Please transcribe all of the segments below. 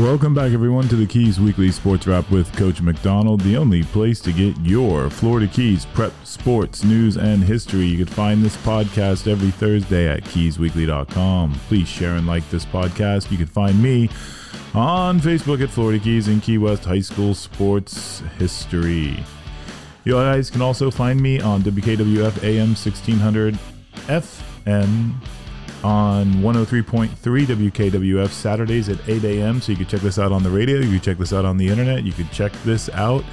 Welcome back, everyone, to the Keys Weekly Sports Wrap with Coach McDonald, the only place to get your Florida Keys prep, sports, news, and history. You can find this podcast every Thursday at keysweekly.com. Please share and like this podcast. You can find me on Facebook at Florida Keys and Key West High School Sports History. You guys can also find me on WKWF AM 1600 FM on 103.3 WKWF Saturdays at 8 a.m. So you can check this out on the radio. You can check this out on the internet. You can check this out.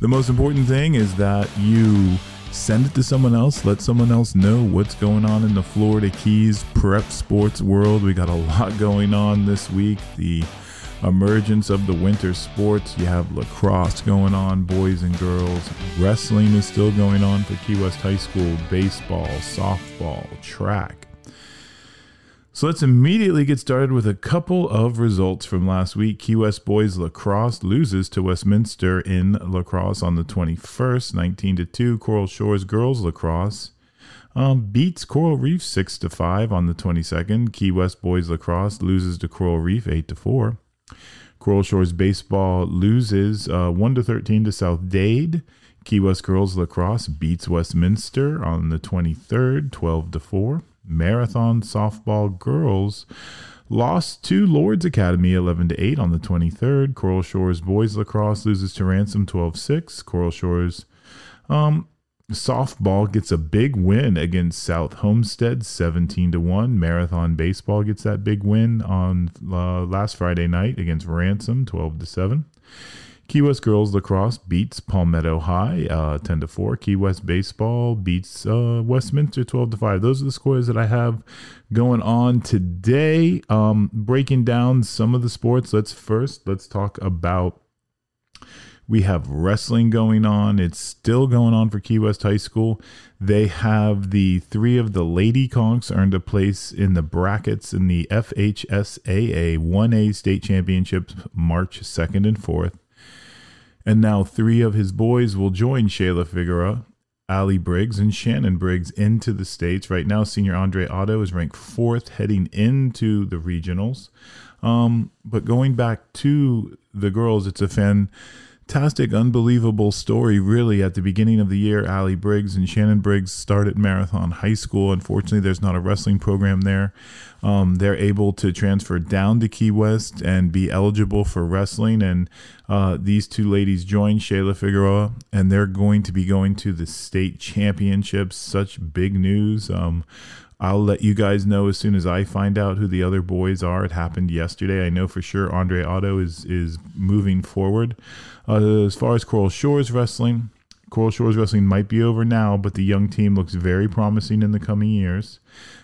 The most important thing is that you send it to someone else. Let someone else know what's going on in the Florida Keys prep sports world. We got a lot going on this week. The emergence of the winter sports. You have lacrosse going on, boys and girls. Wrestling is still going on for Key West High School, baseball, softball, track. So let's immediately get started with a couple of results from last week. Key West boys lacrosse loses to Westminster in lacrosse on the 21st, 19 to 2. Coral Shores girls lacrosse um, beats Coral Reef 6 to 5 on the 22nd. Key West boys lacrosse loses to Coral Reef 8 to 4. Coral Shores baseball loses uh, 1 to 13 to South Dade. Key West girls lacrosse beats Westminster on the 23rd, 12 to 4 marathon softball girls lost to Lourdes Academy 11 to 8 on the 23rd. Coral Shores boys lacrosse loses to Ransom 12-6. Coral Shores um, softball gets a big win against South Homestead 17 to 1. Marathon baseball gets that big win on uh, last Friday night against Ransom 12 to 7. Key West girls lacrosse beats Palmetto High uh, 10 to 4. Key West baseball beats uh, Westminster 12 to 5. Those are the scores that I have going on today. Um, breaking down some of the sports. Let's first let's talk about we have wrestling going on. It's still going on for Key West High School. They have the three of the Lady Conchs earned a place in the brackets in the FHSAA 1A state championships March 2nd and 4th. And now three of his boys will join Shayla Figueroa, Ali Briggs, and Shannon Briggs into the States. Right now, senior Andre Otto is ranked fourth heading into the regionals. Um, but going back to the girls, it's a fan fantastic, unbelievable story, really. At the beginning of the year, Ali Briggs and Shannon Briggs started Marathon High School. Unfortunately, there's not a wrestling program there. Um, they're able to transfer down to Key West and be eligible for wrestling. And uh, these two ladies join Shayla Figueroa, and they're going to be going to the state championships. Such big news. Um, I'll let you guys know as soon as I find out who the other boys are. It happened yesterday. I know for sure Andre Otto is is moving forward. Uh, as far as Coral Shores wrestling, Coral Shores wrestling might be over now, but the young team looks very promising in the coming years.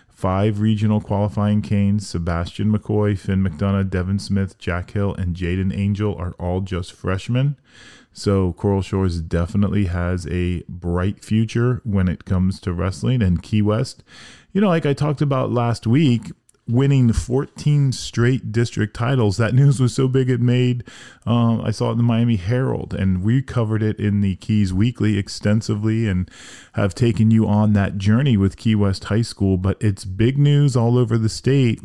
Five regional qualifying canes Sebastian McCoy, Finn McDonough, Devin Smith, Jack Hill, and Jaden Angel are all just freshmen. So Coral Shores definitely has a bright future when it comes to wrestling. And Key West, you know, like I talked about last week, winning 14 straight district titles. That news was so big it made, um, I saw it in the Miami Herald, and we covered it in the Keys Weekly extensively and have taken you on that journey with Key West High School. But it's big news all over the state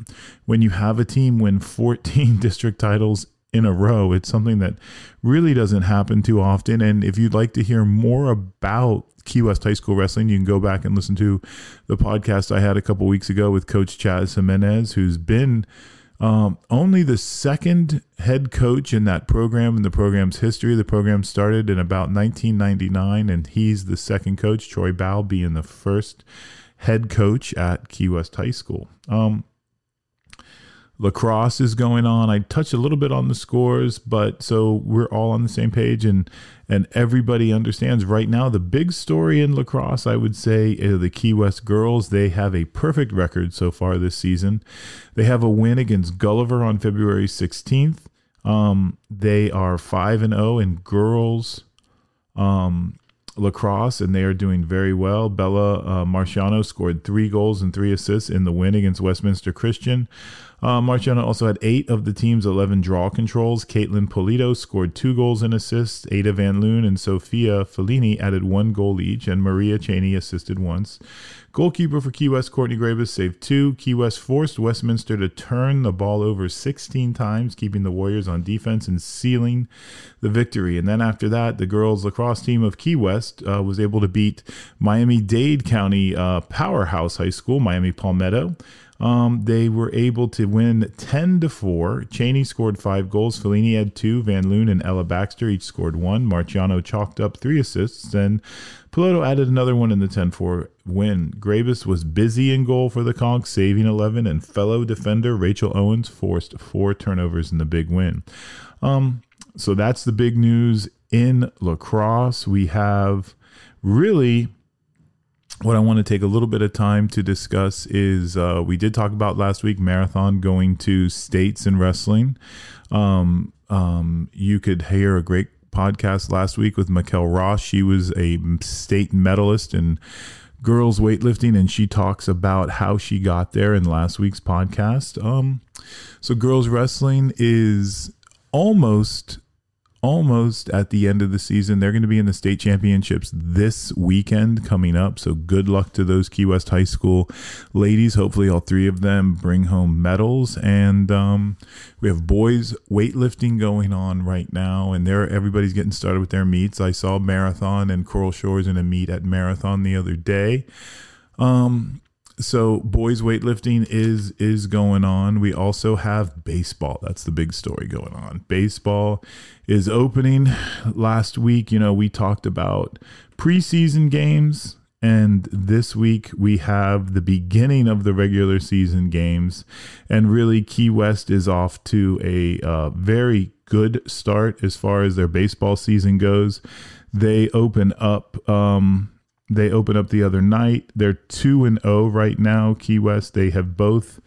when you have a team win 14 district titles in a row. It's something that really doesn't happen too often. And if you'd like to hear more about Key West High School Wrestling. You can go back and listen to the podcast I had a couple weeks ago with Coach Chaz Jimenez, who's been um, only the second head coach in that program in the program's history. The program started in about 1999, and he's the second coach. Troy Bow being the first head coach at Key West High School. Um, lacrosse is going on. I touched a little bit on the scores, but so we're all on the same page and and everybody understands right now the big story in lacrosse I would say is the Key West girls. They have a perfect record so far this season. They have a win against Gulliver on February 16th. Um, they are 5 and 0 in girls um, lacrosse, and they are doing very well. Bella uh, Marciano scored three goals and three assists in the win against Westminster Christian. Uh, Marciano also had eight of the team's 11 draw controls. Caitlin Polito scored two goals and assists. Ada Van Loon and Sophia Fellini added one goal each, and Maria Cheney assisted once. Goalkeeper for Key West, Courtney Gravis, saved two. Key West forced Westminster to turn the ball over 16 times, keeping the Warriors on defense and sealing the victory. And then after that, the girls lacrosse team of Key West uh, was able to beat Miami Dade County uh, Powerhouse High School, Miami Palmetto. Um, they were able to win 10 to 4. Cheney scored five goals. Fellini had two. Van Loon and Ella Baxter each scored one. Marciano chalked up three assists. And Piloto added another one in the 10 4 win. Gravis was busy in goal for the Conch, saving 11. And fellow defender Rachel Owens forced four turnovers in the big win. Um, so that's the big news in lacrosse. We have really what I want to take a little bit of time to discuss is uh, we did talk about last week marathon going to states in wrestling. Um, um, you could hear a great podcast last week with Mikkel Ross. She was a state medalist in girls weightlifting, and she talks about how she got there in last week's podcast. Um, so girls wrestling is almost almost at the end of the season. They're going to be in the state championships this weekend coming up. So good luck to those Key West High School ladies. Hopefully, all three of them bring home medals. And um, we have boys weightlifting going on right now, and there everybody's getting started with their meets. I saw Marathon and Coral Shores in a meet at Marathon the other day. Um, so boys weightlifting is is going on. We also have baseball. That's the big story going on. Baseball is opening. Last week, you know, we talked about preseason games and this week we have the beginning of the regular season games and really Key West is off to a uh, very good start as far as their baseball season goes. They open up um, they open up the other night. They're 2 and 0 right now, Key West. They have both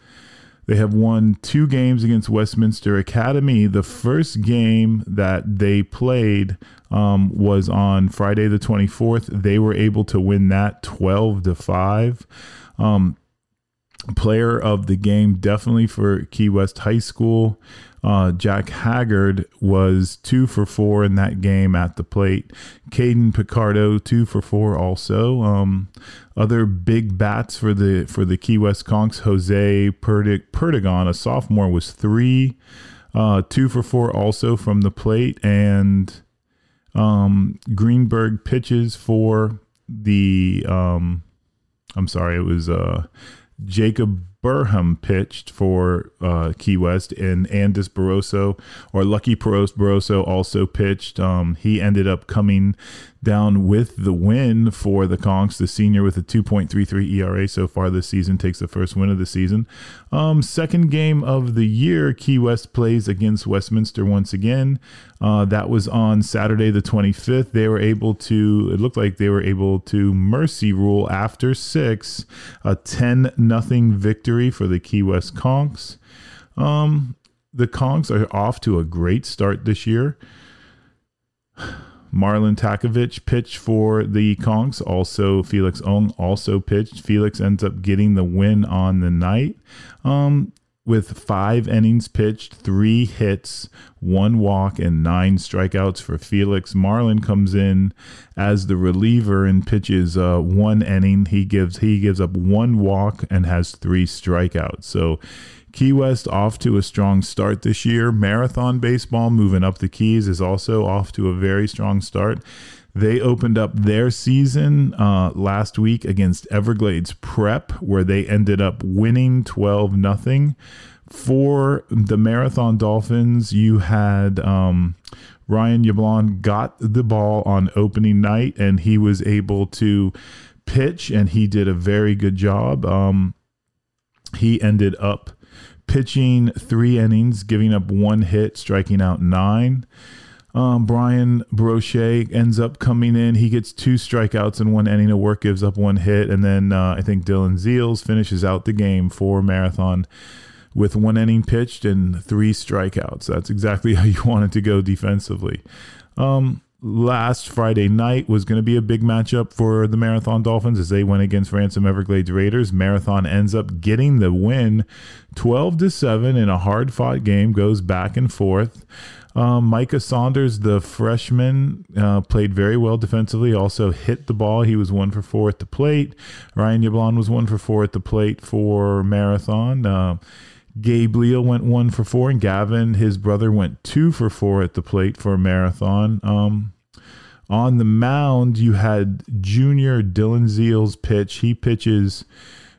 they have won two games against Westminster Academy. The first game that they played um, was on Friday the 24th. They were able to win that 12 to 5. Um, player of the game, definitely for Key West High School. Uh, Jack Haggard was two for four in that game at the plate. Caden Picardo two for four also. Um, other big bats for the for the Key West Conchs. Jose Perdig- Perdigon, a sophomore, was three, uh, two for four also from the plate, and um, Greenberg pitches for the. Um, I'm sorry, it was uh, Jacob Burham pitched for uh, Key West, and Andis Barroso or Lucky Barroso also pitched. Um, he ended up coming down with the win for the Conchs. The senior with a 2.33 ERA so far this season takes the first win of the season. Um, second game of the year, Key West plays against Westminster once again. Uh, that was on Saturday the 25th. They were able to, it looked like they were able to mercy rule after six, a 10 nothing victory for the Key West Conchs. Um, the Conchs are off to a great start this year. Marlon Takovich pitched for the Conchs. Also, Felix Ong also pitched. Felix ends up getting the win on the night. Um, with five innings pitched, three hits, one walk, and nine strikeouts for Felix. Marlon comes in as the reliever and pitches uh, one inning. He gives he gives up one walk and has three strikeouts. So Key West off to a strong start this year. Marathon baseball moving up the Keys is also off to a very strong start. They opened up their season uh, last week against Everglades Prep, where they ended up winning 12 nothing. For the Marathon Dolphins, you had um, Ryan Yablon got the ball on opening night, and he was able to pitch, and he did a very good job. Um, he ended up pitching three innings, giving up one hit, striking out nine. Um, Brian Brochet ends up coming in. He gets two strikeouts in one inning of work, gives up one hit, and then uh, I think Dylan Zeals finishes out the game for Marathon with one inning pitched and three strikeouts. That's exactly how you want it to go defensively. Um, last Friday night was going to be a big matchup for the Marathon Dolphins as they went against Ransom Everglades Raiders. Marathon ends up getting the win 12 to 7 in a hard fought game, goes back and forth. Um, Micah Saunders, the freshman, uh, played very well defensively. Also hit the ball. He was one for four at the plate. Ryan Yablon was one for four at the plate for Marathon. Uh, Gabe Leal went one for four, and Gavin, his brother, went two for four at the plate for Marathon. Um, on the mound, you had junior Dylan Zeal's pitch. He pitches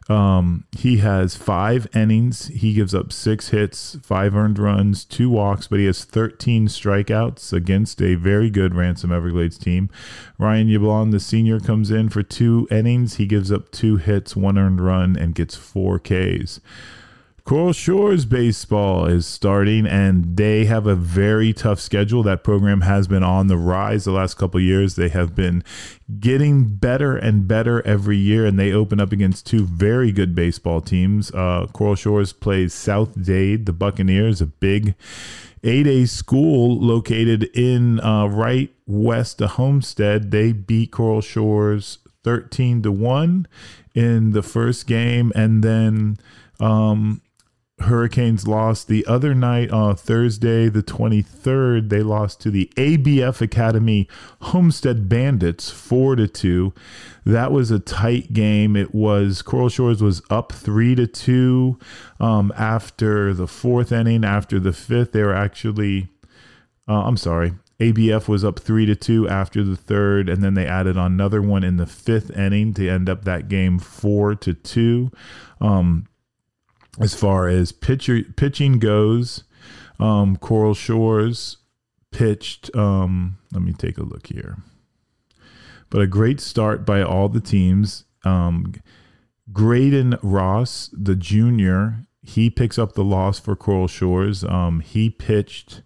um, he has five innings. He gives up six hits, five earned runs, two walks, but he has 13 strikeouts against a very good Ransom Everglades team. Ryan Yablon, the senior, comes in for two innings. He gives up two hits, one earned run, and gets four Ks. Coral Shores baseball is starting, and they have a very tough schedule. That program has been on the rise the last couple years. They have been getting better and better every year, and they open up against two very good baseball teams. Uh, Coral Shores plays South Dade, the Buccaneers, a big 8A school located in uh, right west of Homestead. They beat Coral Shores 13 to 1 in the first game, and then. Um, Hurricanes lost the other night on Thursday, the 23rd. They lost to the ABF Academy Homestead Bandits 4 to 2. That was a tight game. It was Coral Shores was up 3 to 2 um, after the fourth inning. After the fifth, they were actually, uh, I'm sorry, ABF was up three to two after the third, and then they added another one in the fifth inning to end up that game four to two. Um, as far as pitcher pitching goes, um, Coral Shores pitched. Um, let me take a look here. But a great start by all the teams. Um, Graydon Ross, the junior, he picks up the loss for Coral Shores. Um, he pitched.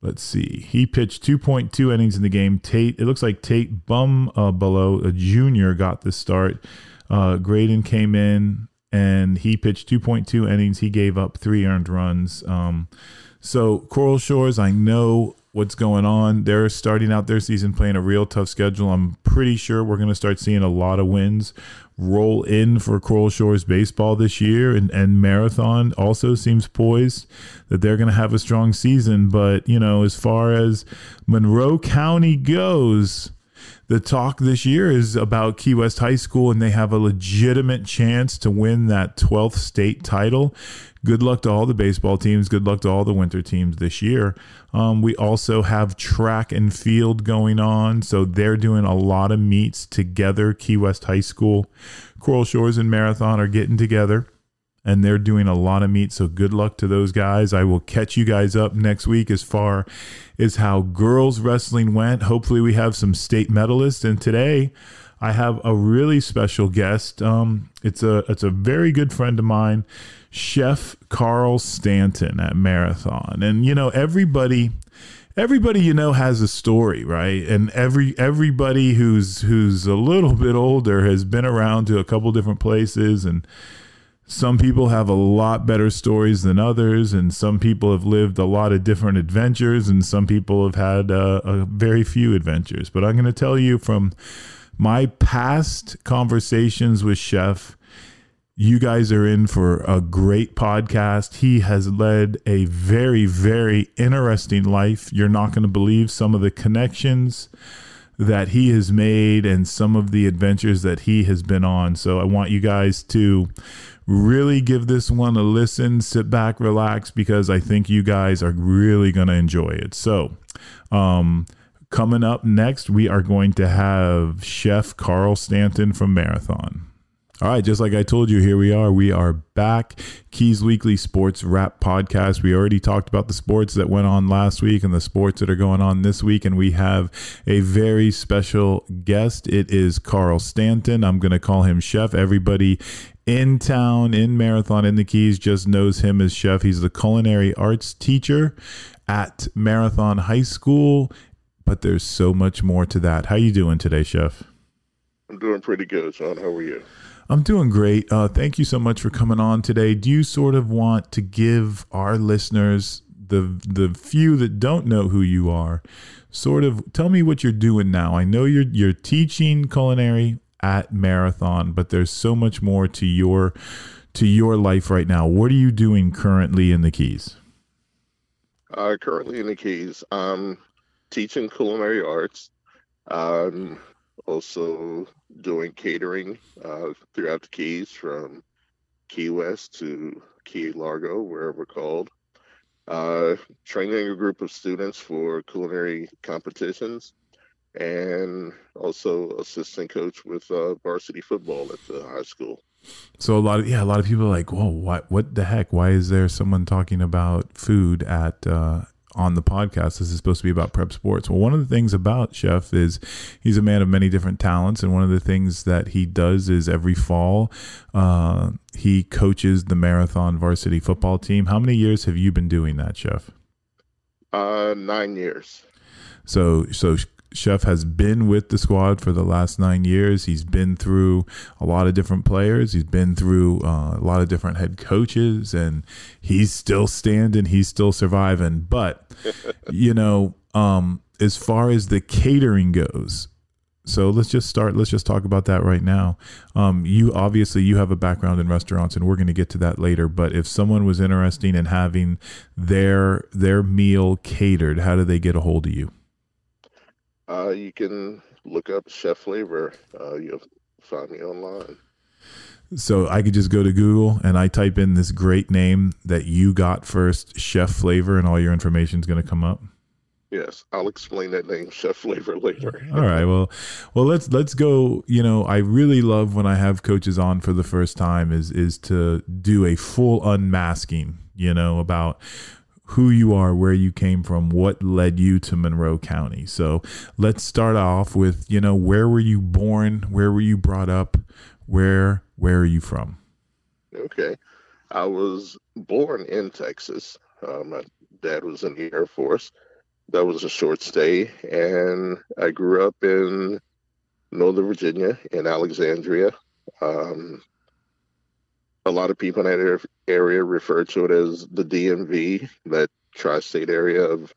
Let's see. He pitched 2.2 innings in the game. Tate, it looks like Tate Bum uh, below a junior got the start. Uh, Graydon came in and he pitched 2.2 innings. He gave up three earned runs. Um, so Coral Shores, I know what's going on. They're starting out their season playing a real tough schedule. I'm pretty sure we're going to start seeing a lot of wins roll in for Coral Shores baseball this year. And, and Marathon also seems poised that they're going to have a strong season. But, you know, as far as Monroe County goes, the talk this year is about Key West High School, and they have a legitimate chance to win that 12th state title. Good luck to all the baseball teams. Good luck to all the winter teams this year. Um, we also have track and field going on, so they're doing a lot of meets together. Key West High School, Coral Shores, and Marathon are getting together and they're doing a lot of meat. So good luck to those guys. I will catch you guys up next week as far as how girls wrestling went. Hopefully, we have some state medalists. And today, I have a really special guest. Um, it's a it's a very good friend of mine, Chef Carl Stanton at Marathon. And you know, everybody everybody you know has a story, right? And every everybody who's who's a little bit older has been around to a couple different places and some people have a lot better stories than others, and some people have lived a lot of different adventures, and some people have had uh, a very few adventures. But I'm going to tell you from my past conversations with Chef, you guys are in for a great podcast. He has led a very, very interesting life. You're not going to believe some of the connections that he has made and some of the adventures that he has been on. So I want you guys to really give this one a listen, sit back, relax, because I think you guys are really going to enjoy it. So, um, coming up next, we are going to have Chef Carl Stanton from Marathon. All right, just like I told you, here we are. We are back. Keys Weekly Sports Wrap Podcast. We already talked about the sports that went on last week and the sports that are going on this week. And we have a very special guest. It is Carl Stanton. I'm going to call him Chef. Everybody in town, in Marathon, in the Keys, just knows him as Chef. He's the culinary arts teacher at Marathon High School, but there's so much more to that. How you doing today, Chef? I'm doing pretty good, Sean. How are you? I'm doing great. Uh, thank you so much for coming on today. Do you sort of want to give our listeners the the the few that don't know who you are, sort of tell me what you're doing now. I know you're you're teaching culinary at Marathon, but there's so much more to your to your life right now. What are you doing currently in the Keys? Uh, currently in the Keys, I'm teaching culinary arts. I'm also doing catering uh, throughout the Keys from Key West to Key Largo, wherever called. Uh, training a group of students for culinary competitions and also assistant coach with uh, varsity football at the high school. So a lot of yeah, a lot of people are like, whoa, what what the heck? Why is there someone talking about food at uh, on the podcast. This is supposed to be about prep sports. Well, one of the things about Chef is he's a man of many different talents, and one of the things that he does is every fall uh, he coaches the marathon varsity football team. How many years have you been doing that, Chef? Uh, nine years. So, so Chef has been with the squad for the last nine years. He's been through a lot of different players. He's been through uh, a lot of different head coaches, and he's still standing. He's still surviving. But you know, um, as far as the catering goes, so let's just start. Let's just talk about that right now. Um, you obviously you have a background in restaurants, and we're going to get to that later. But if someone was interested in having their their meal catered, how do they get a hold of you? Uh, you can look up Chef Flavor. Uh, you'll find me online. So I could just go to Google and I type in this great name that you got first, Chef Flavor, and all your information is going to come up. Yes, I'll explain that name, Chef Flavor, later. all right. Well, well, let's let's go. You know, I really love when I have coaches on for the first time is is to do a full unmasking. You know about who you are, where you came from, what led you to Monroe County. So let's start off with, you know, where were you born? Where were you brought up? Where where are you from? Okay. I was born in Texas. Uh, my dad was in the Air Force. That was a short stay. And I grew up in Northern Virginia, in Alexandria. Um, a lot of people in that area refer to it as the DMV, that tri-state area of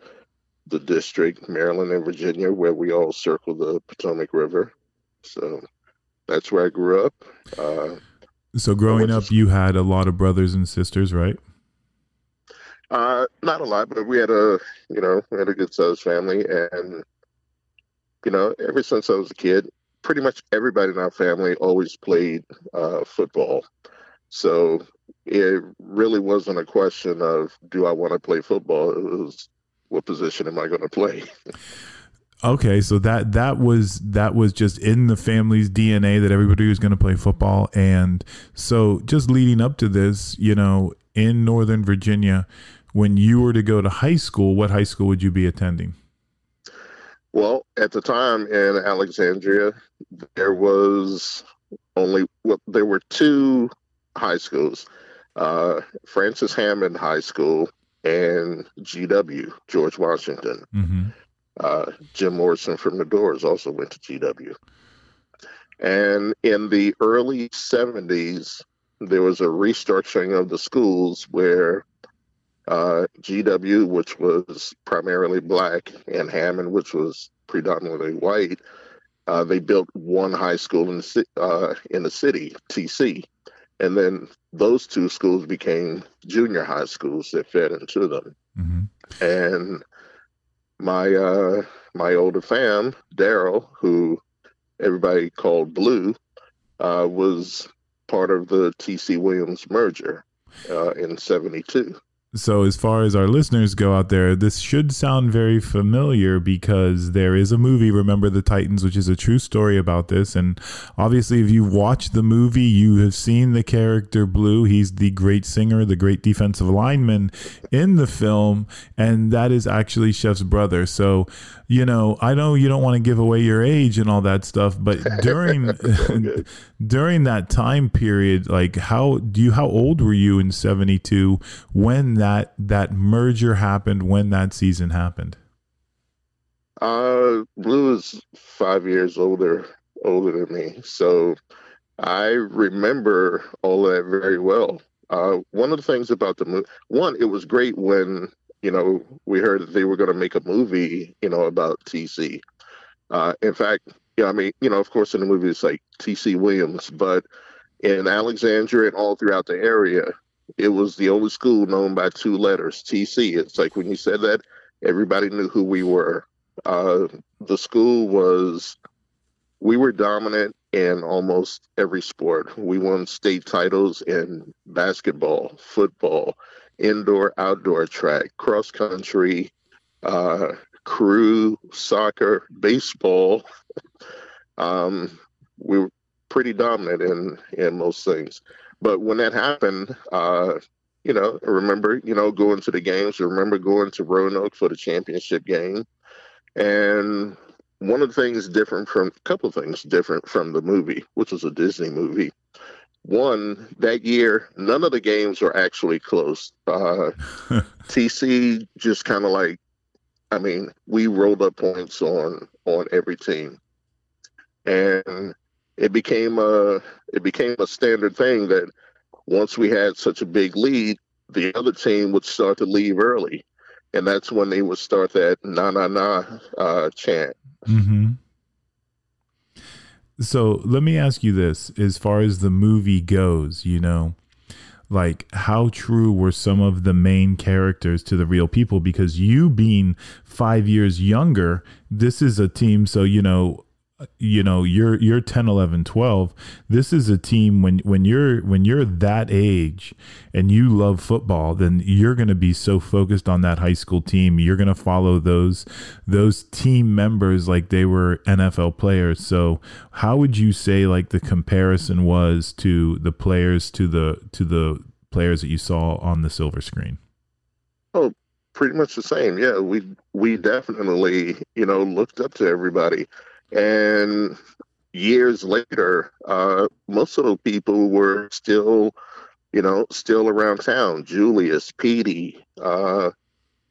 the district, Maryland and Virginia, where we all circle the Potomac River. So that's where I grew up. Uh, so growing up, you had a lot of brothers and sisters, right? Uh, not a lot, but we had a, you know, we had a good sized family, and you know, ever since I was a kid, pretty much everybody in our family always played uh, football. So it really wasn't a question of do I want to play football. It was what position am I going to play. okay, so that that was that was just in the family's DNA that everybody was going to play football, and so just leading up to this, you know, in Northern Virginia, when you were to go to high school, what high school would you be attending? Well, at the time in Alexandria, there was only well, there were two high schools uh, Francis Hammond High School and GW, George Washington. Mm-hmm. Uh, Jim Morrison from the Doors also went to GW. And in the early 70s, there was a restructuring of the schools where uh, GW, which was primarily black, and Hammond, which was predominantly white, uh, they built one high school in the, uh, in the city, TC. And then those two schools became junior high schools that fed into them. Mm-hmm. And my uh, my older fam, Daryl, who everybody called Blue, uh, was part of the TC Williams merger uh, in '72. So, as far as our listeners go out there, this should sound very familiar because there is a movie, Remember the Titans, which is a true story about this. And obviously, if you watch the movie, you have seen the character Blue. He's the great singer, the great defensive lineman in the film. And that is actually Chef's brother. So, you know, I know you don't want to give away your age and all that stuff, but during during that time period, like how do you how old were you in 72 when that that that merger happened, when that season happened? Uh Blue is 5 years older older than me. So I remember all that very well. Uh, one of the things about the movie, one, it was great when you know, we heard that they were going to make a movie, you know, about TC. Uh, in fact, yeah, I mean, you know, of course, in the movie it's like TC Williams, but in Alexandria and all throughout the area, it was the only school known by two letters, TC. It's like when you said that, everybody knew who we were. Uh, the school was, we were dominant in almost every sport. We won state titles in basketball, football, indoor, outdoor track, cross country, uh, crew, soccer, baseball. um, we were pretty dominant in in most things. But when that happened, uh, you know, remember, you know, going to the games. Remember going to Roanoke for the championship game, and one of the things different from a couple of things different from the movie, which was a Disney movie. One that year, none of the games were actually close. Uh, TC just kind of like, I mean, we rolled up points on on every team, and it became a it became a standard thing that once we had such a big lead, the other team would start to leave early, and that's when they would start that na na na uh, chant. Mm-hmm. So let me ask you this: as far as the movie goes, you know, like how true were some of the main characters to the real people? Because you being five years younger, this is a team. So you know, you know you're you're 10 11 12 this is a team when when you're when you're that age and you love football then you're going to be so focused on that high school team. You're going to follow those those team members like they were NFL players. So how would you say like the comparison was to the players to the to the players that you saw on the silver screen? Oh pretty much the same. Yeah we we definitely you know looked up to everybody and years later, uh, most of the people were still, you know, still around town. Julius, Petey, uh,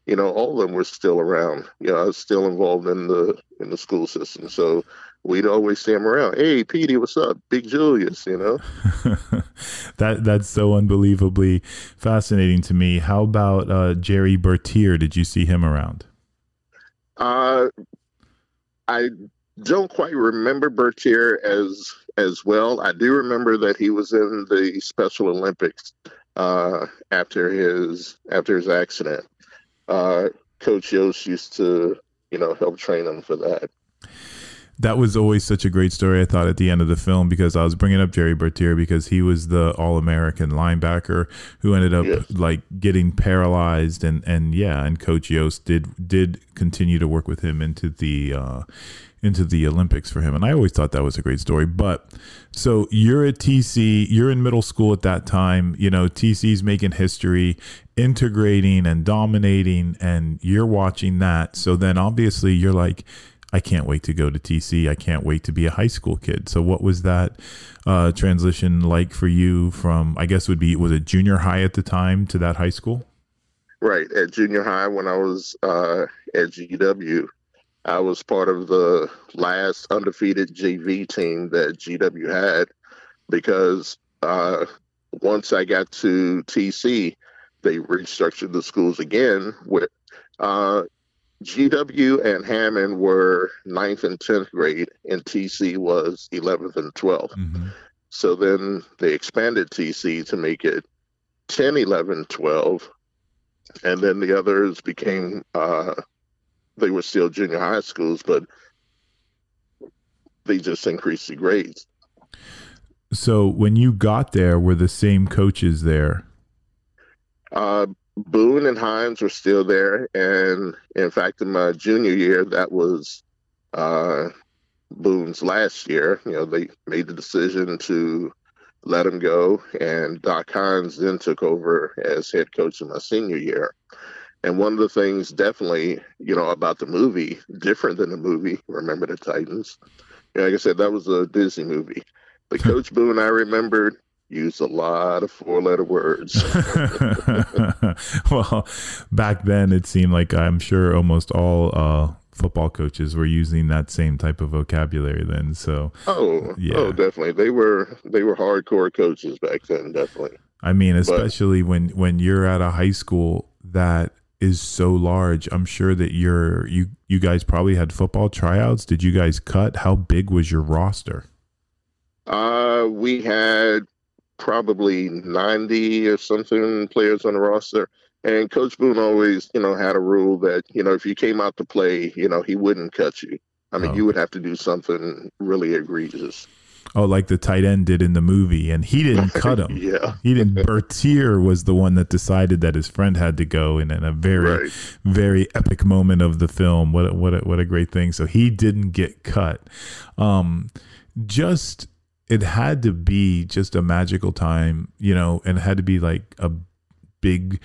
you know, all of them were still around. You know, I was still involved in the in the school system, so we'd always see him around. Hey, Petey, what's up? Big Julius, you know. that that's so unbelievably fascinating to me. How about uh, Gerry Bertier? Did you see him around? Uh, I don't quite remember Bertier as as well. I do remember that he was in the Special Olympics uh, after his after his accident. Uh, Coach Yoast used to, you know, help train him for that. That was always such a great story. I thought at the end of the film because I was bringing up Gerry Bertier because he was the All American linebacker who ended up yes. like getting paralyzed and and yeah, and Coach Yoast did did continue to work with him into the uh, into the Olympics for him. And I always thought that was a great story. But so you're at TC, you're in middle school at that time, you know, TC's making history, integrating and dominating, and you're watching that. So then obviously you're like, I can't wait to go to TC. I can't wait to be a high school kid. So what was that uh, transition like for you from, I guess would be, was it junior high at the time to that high school? Right. At junior high, when I was uh, at GW, I was part of the last undefeated JV team that GW had because uh, once I got to TC, they restructured the schools again. With uh, GW and Hammond were ninth and tenth grade, and TC was eleventh and 12th. Mm-hmm. So then they expanded TC to make it 10, 11, 12, and then the others became uh, they were still junior high schools, but they just increased the grades. So when you got there, were the same coaches there? Uh, Boone and Hines were still there, and in fact, in my junior year, that was uh, Boone's last year. You know, they made the decision to let him go, and Doc Hines then took over as head coach in my senior year. And one of the things, definitely, you know, about the movie, different than the movie, Remember the Titans. You know, like I said, that was a Disney movie. But Coach Boone, I remembered, used a lot of four letter words. well, back then it seemed like I'm sure almost all uh, football coaches were using that same type of vocabulary then. So Oh, yeah. oh definitely. They were they were hardcore coaches back then, definitely. I mean, especially but, when when you're at a high school that is so large. I'm sure that you're you you guys probably had football tryouts. Did you guys cut? How big was your roster? Uh, we had probably 90 or something players on the roster. And Coach Boone always, you know, had a rule that, you know, if you came out to play, you know, he wouldn't cut you. I mean, oh. you would have to do something really egregious. Oh, like the tight end did in the movie, and he didn't cut him. yeah, he didn't. Bertier was the one that decided that his friend had to go, and in a very, right. very epic moment of the film. What a, what a, what a great thing! So he didn't get cut. Um, just it had to be just a magical time, you know, and it had to be like a big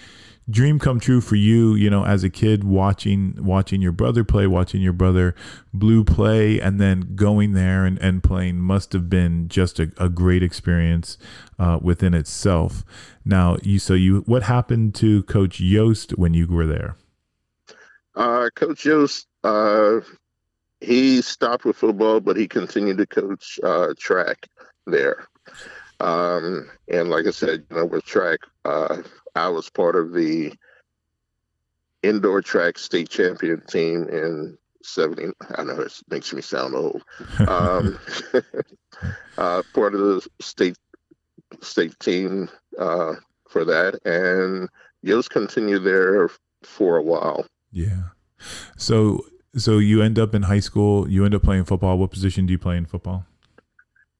dream come true for you you know as a kid watching watching your brother play watching your brother blue play and then going there and, and playing must have been just a, a great experience uh, within itself. Now you so you what happened to coach yoast when you were there? Uh, coach yoast uh, he stopped with football but he continued to coach uh, track there. Um, and like i said you know with track uh, I was part of the indoor track state champion team in 70. I know it makes me sound old. Um, uh, part of the state state team uh, for that, and Yoast continued there for a while. Yeah. So so you end up in high school. You end up playing football. What position do you play in football?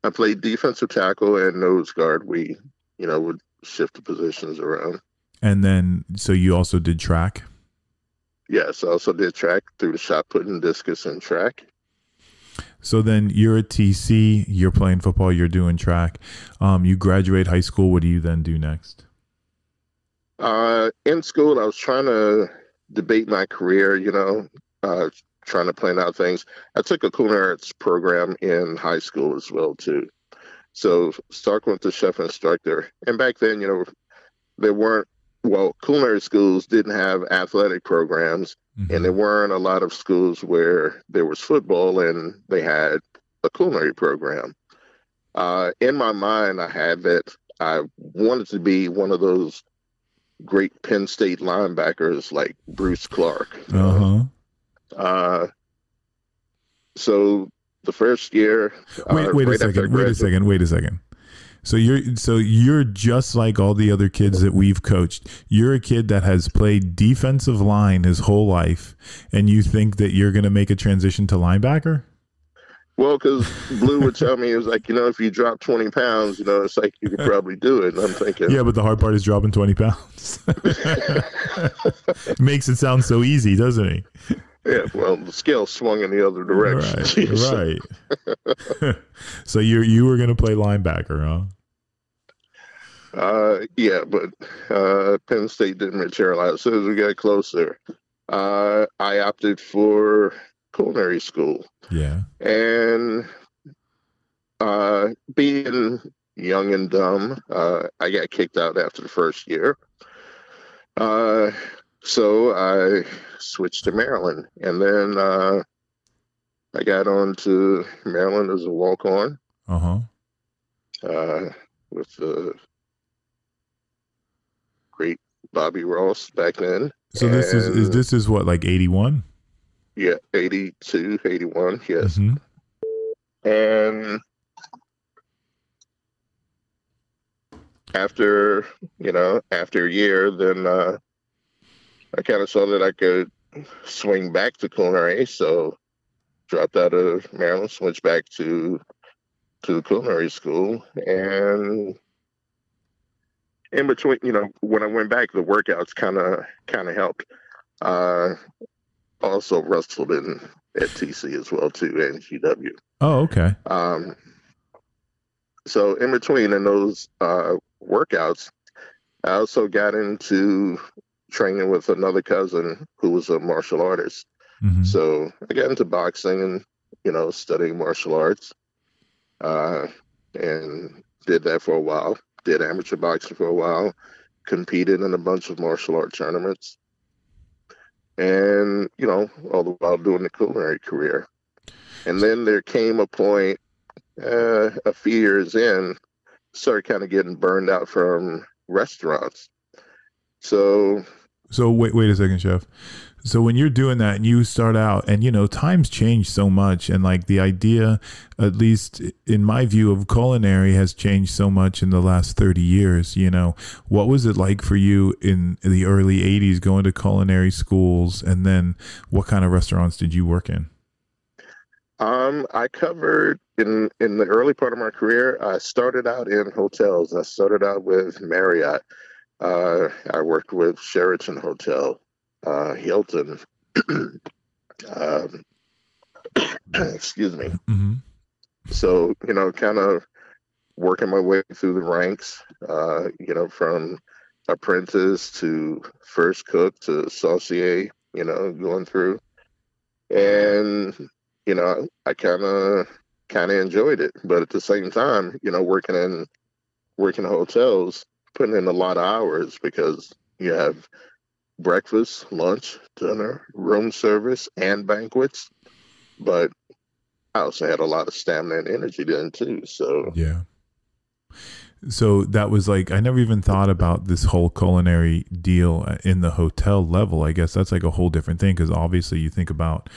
I played defensive tackle and nose guard. We, you know, would shift the positions around. And then, so you also did track? Yes, I also did track through the shot putting, discus, and track. So then you're at TC, you're playing football, you're doing track. Um, you graduate high school. What do you then do next? Uh, in school, I was trying to debate my career, you know, uh, trying to plan out things. I took a culinary arts program in high school as well, too. So Stark went to chef instructor. And back then, you know, there weren't well, culinary schools didn't have athletic programs, mm-hmm. and there weren't a lot of schools where there was football and they had a culinary program. Uh, in my mind, I had that I wanted to be one of those great Penn State linebackers like Bruce Clark. Uh-huh. Uh, so the first year. Wait, uh, wait right a second. Wait a second. Wait a second. So you're so you're just like all the other kids that we've coached. You're a kid that has played defensive line his whole life, and you think that you're going to make a transition to linebacker? Well, because Blue would tell me, it was like, you know, if you drop 20 pounds, you know, it's like you could probably do it. And I'm thinking, yeah, but the hard part is dropping 20 pounds. Makes it sound so easy, doesn't he? Yeah, well, the scale swung in the other direction. Right. right. so you you were going to play linebacker, huh? Uh, yeah, but uh, Penn State didn't materialize. As soon as we got closer, uh, I opted for culinary school. Yeah. And uh, being young and dumb, uh, I got kicked out after the first year. Uh, so I switched to Maryland, and then uh, I got on to Maryland as a walk on. Uh-huh. Uh With the great Bobby Ross back then. So and, this is, is this is what like eighty one? Yeah, 82, 81, yes. Mm-hmm. And after you know after a year, then uh, I kind of saw that I could swing back to culinary, so dropped out of Maryland, switched back to to the culinary school, and in between, you know, when I went back, the workouts kind of kind of helped. Uh, also wrestled in at TC as well too, and GW. Oh, okay. Um, so in between in those uh, workouts, I also got into training with another cousin who was a martial artist. Mm-hmm. So I got into boxing and, you know, studying martial arts. Uh, and did that for a while. Did amateur boxing for a while. Competed in a bunch of martial art tournaments. And, you know, all the while doing the culinary career. And then there came a point uh, a few years in, started kind of getting burned out from restaurants. So So wait, wait a second, chef. So when you're doing that and you start out and you know times change so much and like the idea at least in my view of culinary has changed so much in the last 30 years, you know. What was it like for you in the early 80s going to culinary schools and then what kind of restaurants did you work in? Um, I covered in in the early part of my career. I started out in hotels. I started out with Marriott. Uh, I worked with Sheraton Hotel, uh, Hilton. um, excuse me. Mm-hmm. So you know, kind of working my way through the ranks. Uh, you know, from apprentice to first cook to saucier. You know, going through, and you know, I kind of kind of enjoyed it, but at the same time, you know, working in working hotels, putting in a lot of hours because you have breakfast, lunch, dinner, room service, and banquets. But I also had a lot of stamina and energy then too. So yeah. So that was like I never even thought about this whole culinary deal in the hotel level. I guess that's like a whole different thing because obviously you think about,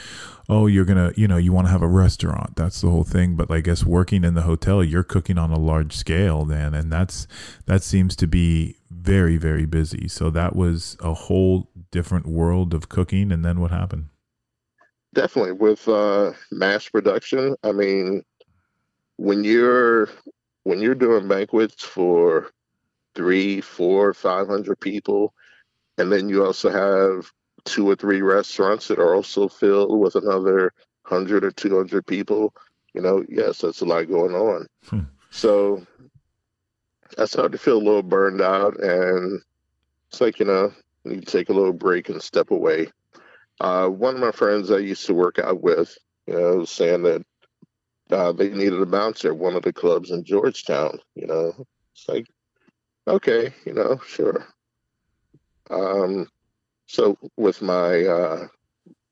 oh, you're gonna, you know, you want to have a restaurant. That's the whole thing. But I guess working in the hotel, you're cooking on a large scale then, and that's that seems to be very very busy. So that was a whole different world of cooking. And then what happened? Definitely with uh, mass production. I mean, when you're when you're doing banquets for three, four, five hundred people, and then you also have two or three restaurants that are also filled with another hundred or two hundred people, you know, yes, that's a lot going on. Hmm. So I started to feel a little burned out, and it's like you know, you need to take a little break and step away. Uh, one of my friends I used to work out with, you know, was saying that uh, they needed a bouncer at one of the clubs in Georgetown. You know, it's like, okay, you know, sure. Um, so with my uh,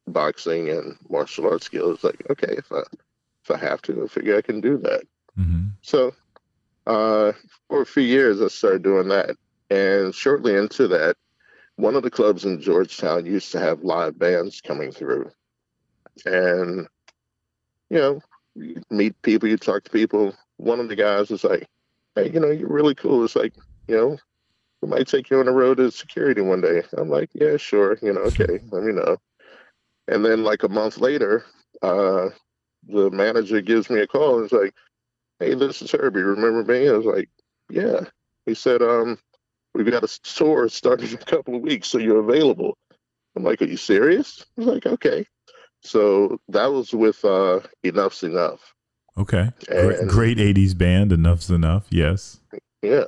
boxing and martial arts skills, like, okay, if I if I have to, I figure I can do that. Mm-hmm. So uh, for a few years, I started doing that, and shortly into that, one of the clubs in Georgetown used to have live bands coming through, and you know, you meet people, you talk to people. One of the guys was like, "Hey, you know, you're really cool." It's like, you know, we might take you on the road as security one day. I'm like, "Yeah, sure." You know, okay, let me know. And then like a month later, uh, the manager gives me a call and is like, "Hey, this is Herbie. Remember me?" I was like, "Yeah." He said, "Um, we've got a tour starting in a couple of weeks, so you're available." I'm like, "Are you serious?" He's like, "Okay." So that was with uh, Enuff Z'Nuff. Okay. Great, great 80s band. Enuff Z'Nuff. Yes. Yeah.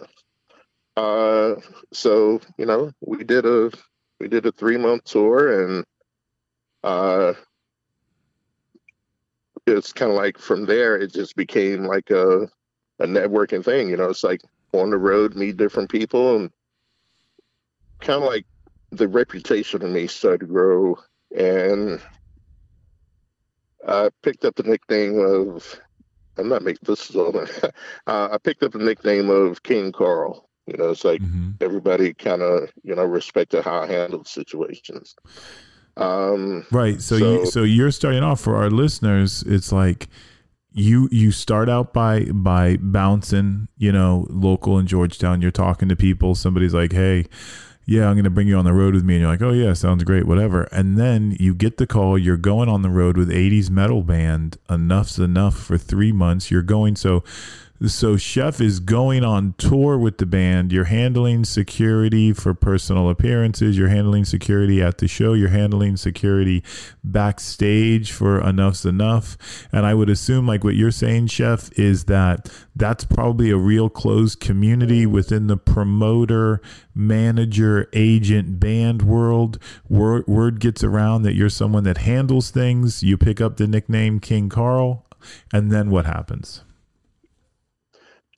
Uh, so you know, we did a we did a three month tour, and uh, it's kind of like from there, it just became like a a networking thing. You know, it's like on the road, meet different people, and kind of like the reputation of me started to grow, and I picked up the nickname of. I'm not making this is all. uh, I picked up the nickname of King Carl. You know, it's like hmm everybody kind of you know respected how I handled situations. Um, Right. So, you So- so you're starting off for our listeners. It's like you you start out by by bouncing, you know, local in Georgetown. You're talking to people. Somebody's like, "Hey, yeah, I'm going to bring you on the road with me," and you're like, "Oh yeah, sounds great, whatever." And then you get the call. You're going on the road with 80s metal band. Enuff Z'Nuff for three months. You're going so. So chef is going on tour with the band. You're handling security for personal appearances. You're handling security at the show. You're handling security backstage for Enuff Z'Nuff. And I would assume, like what you're saying, chef, is that that's probably a real closed community within the promoter, manager, agent, band world. Word, word gets around that you're someone that handles things. You pick up the nickname King Carl, and then what happens?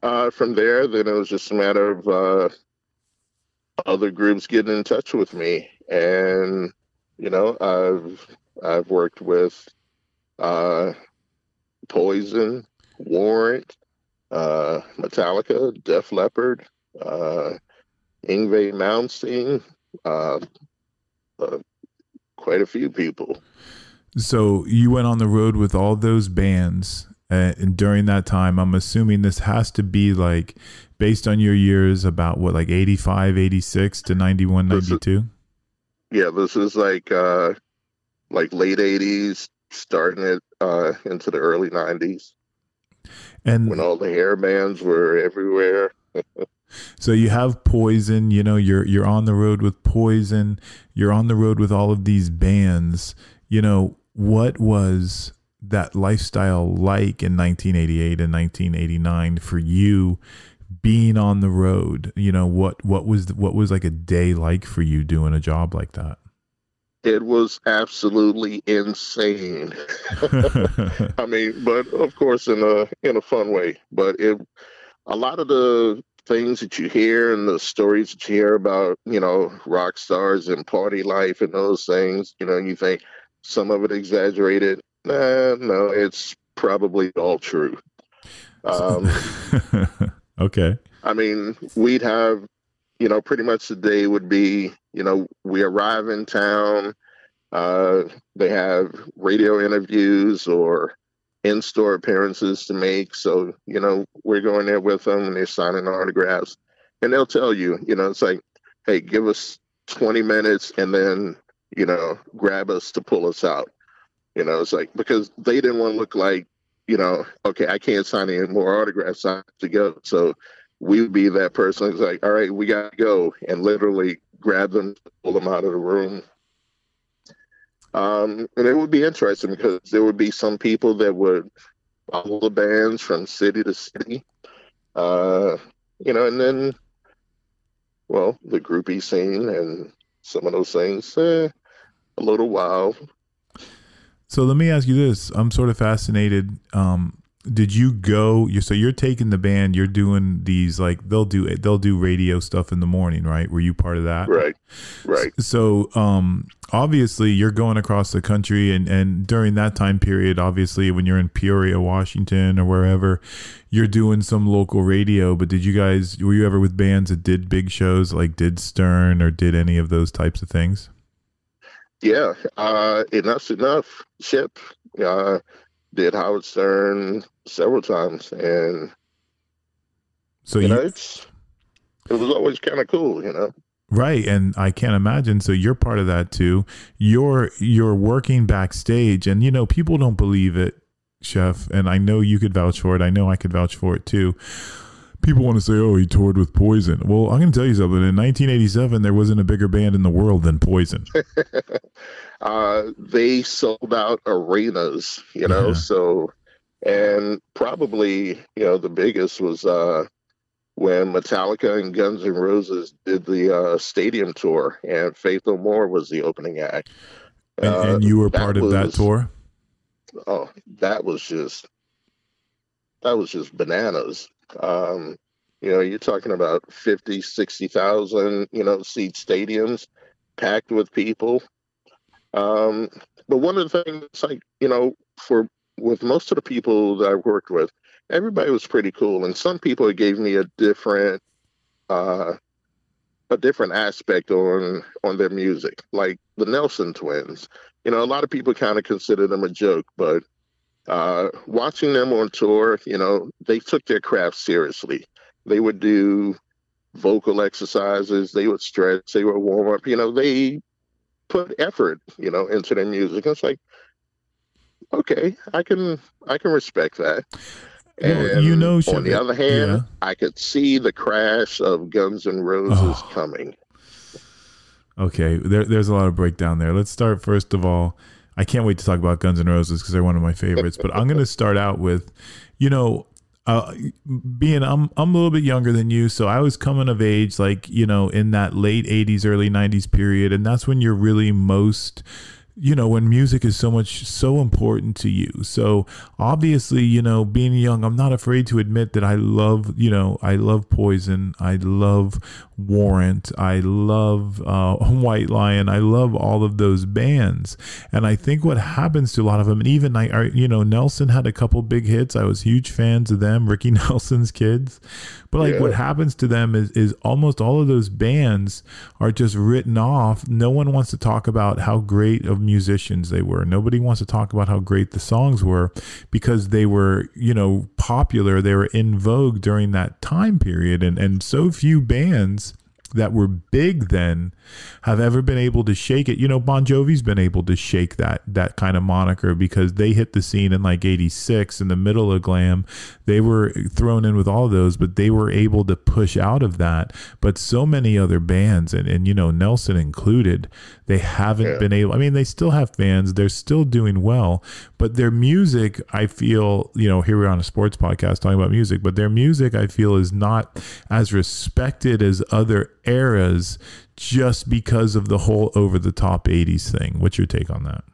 Uh, from there, then it was just a matter of uh, other groups getting in touch with me, and you know, I've I've worked with uh, Poison, Warrant, uh, Metallica, Def Leppard, uh, Yngwie Malmsteen, uh, uh, quite a few people. So you went on the road with all those bands, uh, and during that time, I'm assuming this has to be like based on your years about what like 85, 86 to 91, 92. Yeah, this is like uh, like late '80s, starting it uh, into the early '90s, and when all the hair bands were everywhere. So you have Poison, you know, you're you're on the road with Poison, you're on the road with all of these bands. You know, what was that lifestyle like in 1988 and 1989 for you being on the road? You know, what what was what was like a day like for you doing a job like that? It was absolutely insane. I mean, but of course in a in a fun way. But it a lot of the things that you hear and the stories that you hear about, you know, rock stars and party life and those things, you know, you think some of it exaggerated. Nah, no, it's probably all true. Um, okay. I mean, we'd have, you know, pretty much the day would be, you know, we arrive in town, uh, they have radio interviews or in-store appearances to make. So, you know, we're going there with them and they're signing autographs. And they'll tell you, you know, it's like, hey, give us 20 minutes and then, you know, grab us to pull us out. You know, it's like because they didn't want to look like, you know, okay, I can't sign any more autographs. I have to go. So we would be that person who's like, all right, we got to go and literally grab them, pull them out of the room, um, and it would be interesting because there would be some people that would follow the bands from city to city. Uh, you know, and then, well, the groupie scene and some of those things, eh, a little wild. So let me ask you this: I'm sort of fascinated. Um, did you go you're, so you're taking the band you're doing these like they'll do they'll do radio stuff in the morning right? Were you part of that? Right. Right. So um obviously you're going across the country and and during that time period obviously when you're in peoria washington or wherever you're doing some local radio but did you guys were you ever with bands that did big shows like did stern or did any of those types of things yeah uh Enuff Z'Nuff ship uh did Howard Stern several times, and so you, you know, it's it was always kind of cool, you know. Right, and I can't imagine. So you're part of that too. You're you're working backstage, and you know people don't believe it, chef. And I know you could vouch for it. I know I could vouch for it too. People want to say, "Oh, he toured with Poison." Well, I'm going to tell you something. In 1987, there wasn't a bigger band in the world than Poison. uh, they sold out arenas, you know. Yeah. So, and probably you know the biggest was uh, when Metallica and Guns N' Roses did the uh, stadium tour, and Faith No More was the opening act. And, uh, and you were part was, of that tour. Oh, that was just that was just bananas. Um, you know, you're talking about 50, 60,000, you know, seat stadiums packed with people. Um, but one of the things, like, you know, for with most of the people that I worked with, everybody was pretty cool. And some people gave me a different, uh, a different aspect on on their music, like the Nelson Twins. You know, a lot of people kind of consider them a joke, but uh, watching them on tour, you know, they took their craft seriously. They would do vocal exercises, they would stretch, they would warm up. You know, they put effort, you know, into their music. It's like, okay, I can I can respect that. And you know, on the other hand, yeah. I could see the crash of Guns N' Roses oh. coming. Okay, there, there's a lot of breakdown there. Let's start first of all. I can't wait to talk about Guns N' Roses because they're one of my favorites. but I'm going to start out with, you know, uh, being I'm I'm a little bit younger than you, so I was coming of age like you know in that late '80s, early '90s period, and that's when you're really most you know, when music is so much so important to you. So obviously, you know, being young, I'm not afraid to admit that I love, you know, I love Poison, I love Warrant, I love uh, White Lion, I love all of those bands, and I think what happens to a lot of them, and even I, you know, Nelson had a couple big hits. I was huge fans of them, Ricky Nelson's kids, but like yeah. what happens to them is is almost all of those bands are just written off. No one wants to talk about how great of musicians they were. Nobody wants to talk about how great the songs were because they were, you know, popular. They were in vogue during that time period and and so few bands that were big then have ever been able to shake it. You know, Bon Jovi's been able to shake that that kind of moniker because they hit the scene in like 86 in the middle of glam. They were thrown in with all of those, but they were able to push out of that. But so many other bands and, and you know, Nelson included, they haven't yeah. been able I mean, they still have fans, they're still doing well, but their music, I feel, you know, here we're on a sports podcast talking about music, but their music I feel is not as respected as other eras just because of the whole over the top 80s thing. What's your take on that?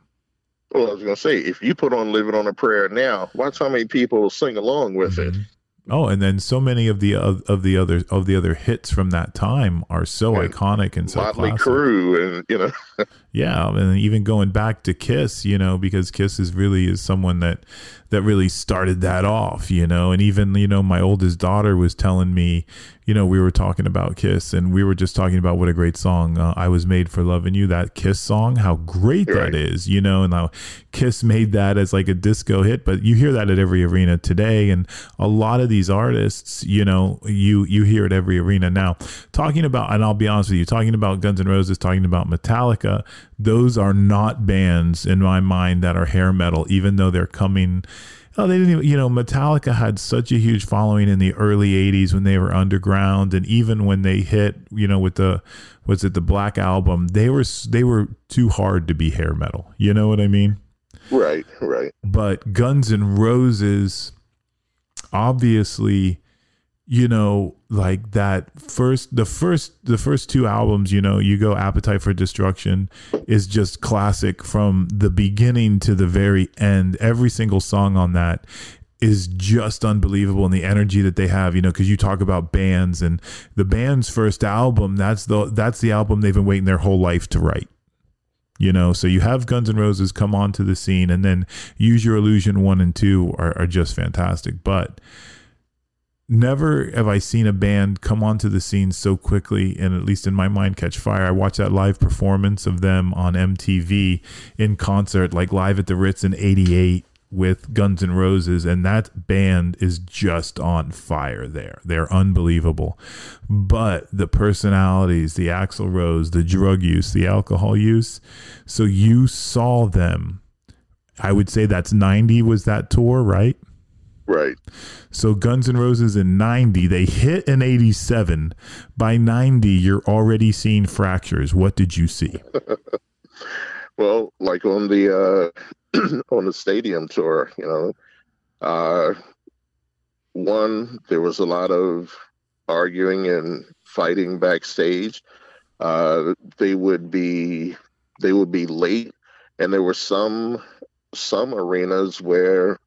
Well, I was going to say, if you put on Living on a Prayer now, watch how many people sing along with mm-hmm. it. Oh, and then so many of the of, of the other of the other hits from that time are so and iconic and so Motley classic. Crue, and you know, yeah, and even going back to Kiss, you know, because Kiss is really is someone that that really started that off, you know, and even you know, my oldest daughter was telling me, you know, we were talking about Kiss, and we were just talking about what a great song uh, "I Was Made for Loving You." That Kiss song, how great right. that is, you know, and how Kiss made that as like a disco hit. But you hear that at every arena today, and a lot of these artists, you know, you you hear at every arena now. Talking about, and I'll be honest with you, talking about Guns N' Roses, talking about Metallica, those are not bands in my mind that are hair metal, even though they're coming Oh, they didn't even, you know, Metallica had such a huge following in the early 80s when they were underground. And even when they hit, you know, with the, was it the Black Album, they were, they were too hard to be hair metal. You know what I mean? Right, right. But Guns N' Roses, obviously, you know like that first the first the first two albums you know you go appetite for destruction is just classic from the beginning to the very end. Every single song on that is just unbelievable and the energy that they have you know because you talk about bands and the band's first album that's the that's the album they've been waiting their whole life to write you know? So you have guns n' roses come onto the scene and then use your illusion one and two are, are just fantastic. But never have I seen a band come onto the scene so quickly and at least in my mind catch fire. I watched that live performance of them on MTV in concert, like live at the Ritz in 88 with Guns N' Roses, and that band is just on fire there. They're unbelievable. But the personalities, the Axl Rose, the drug use, the alcohol use. So you saw them. I would say that's 90 was that tour, right? Right. So Guns N' Roses in 90, they hit in 87. By 90, you're already seeing fractures. What did you see? well, like on the uh, on the stadium tour, you know, uh, one there was a lot of arguing and fighting backstage. Uh, they would be they would be late, and there were some some arenas where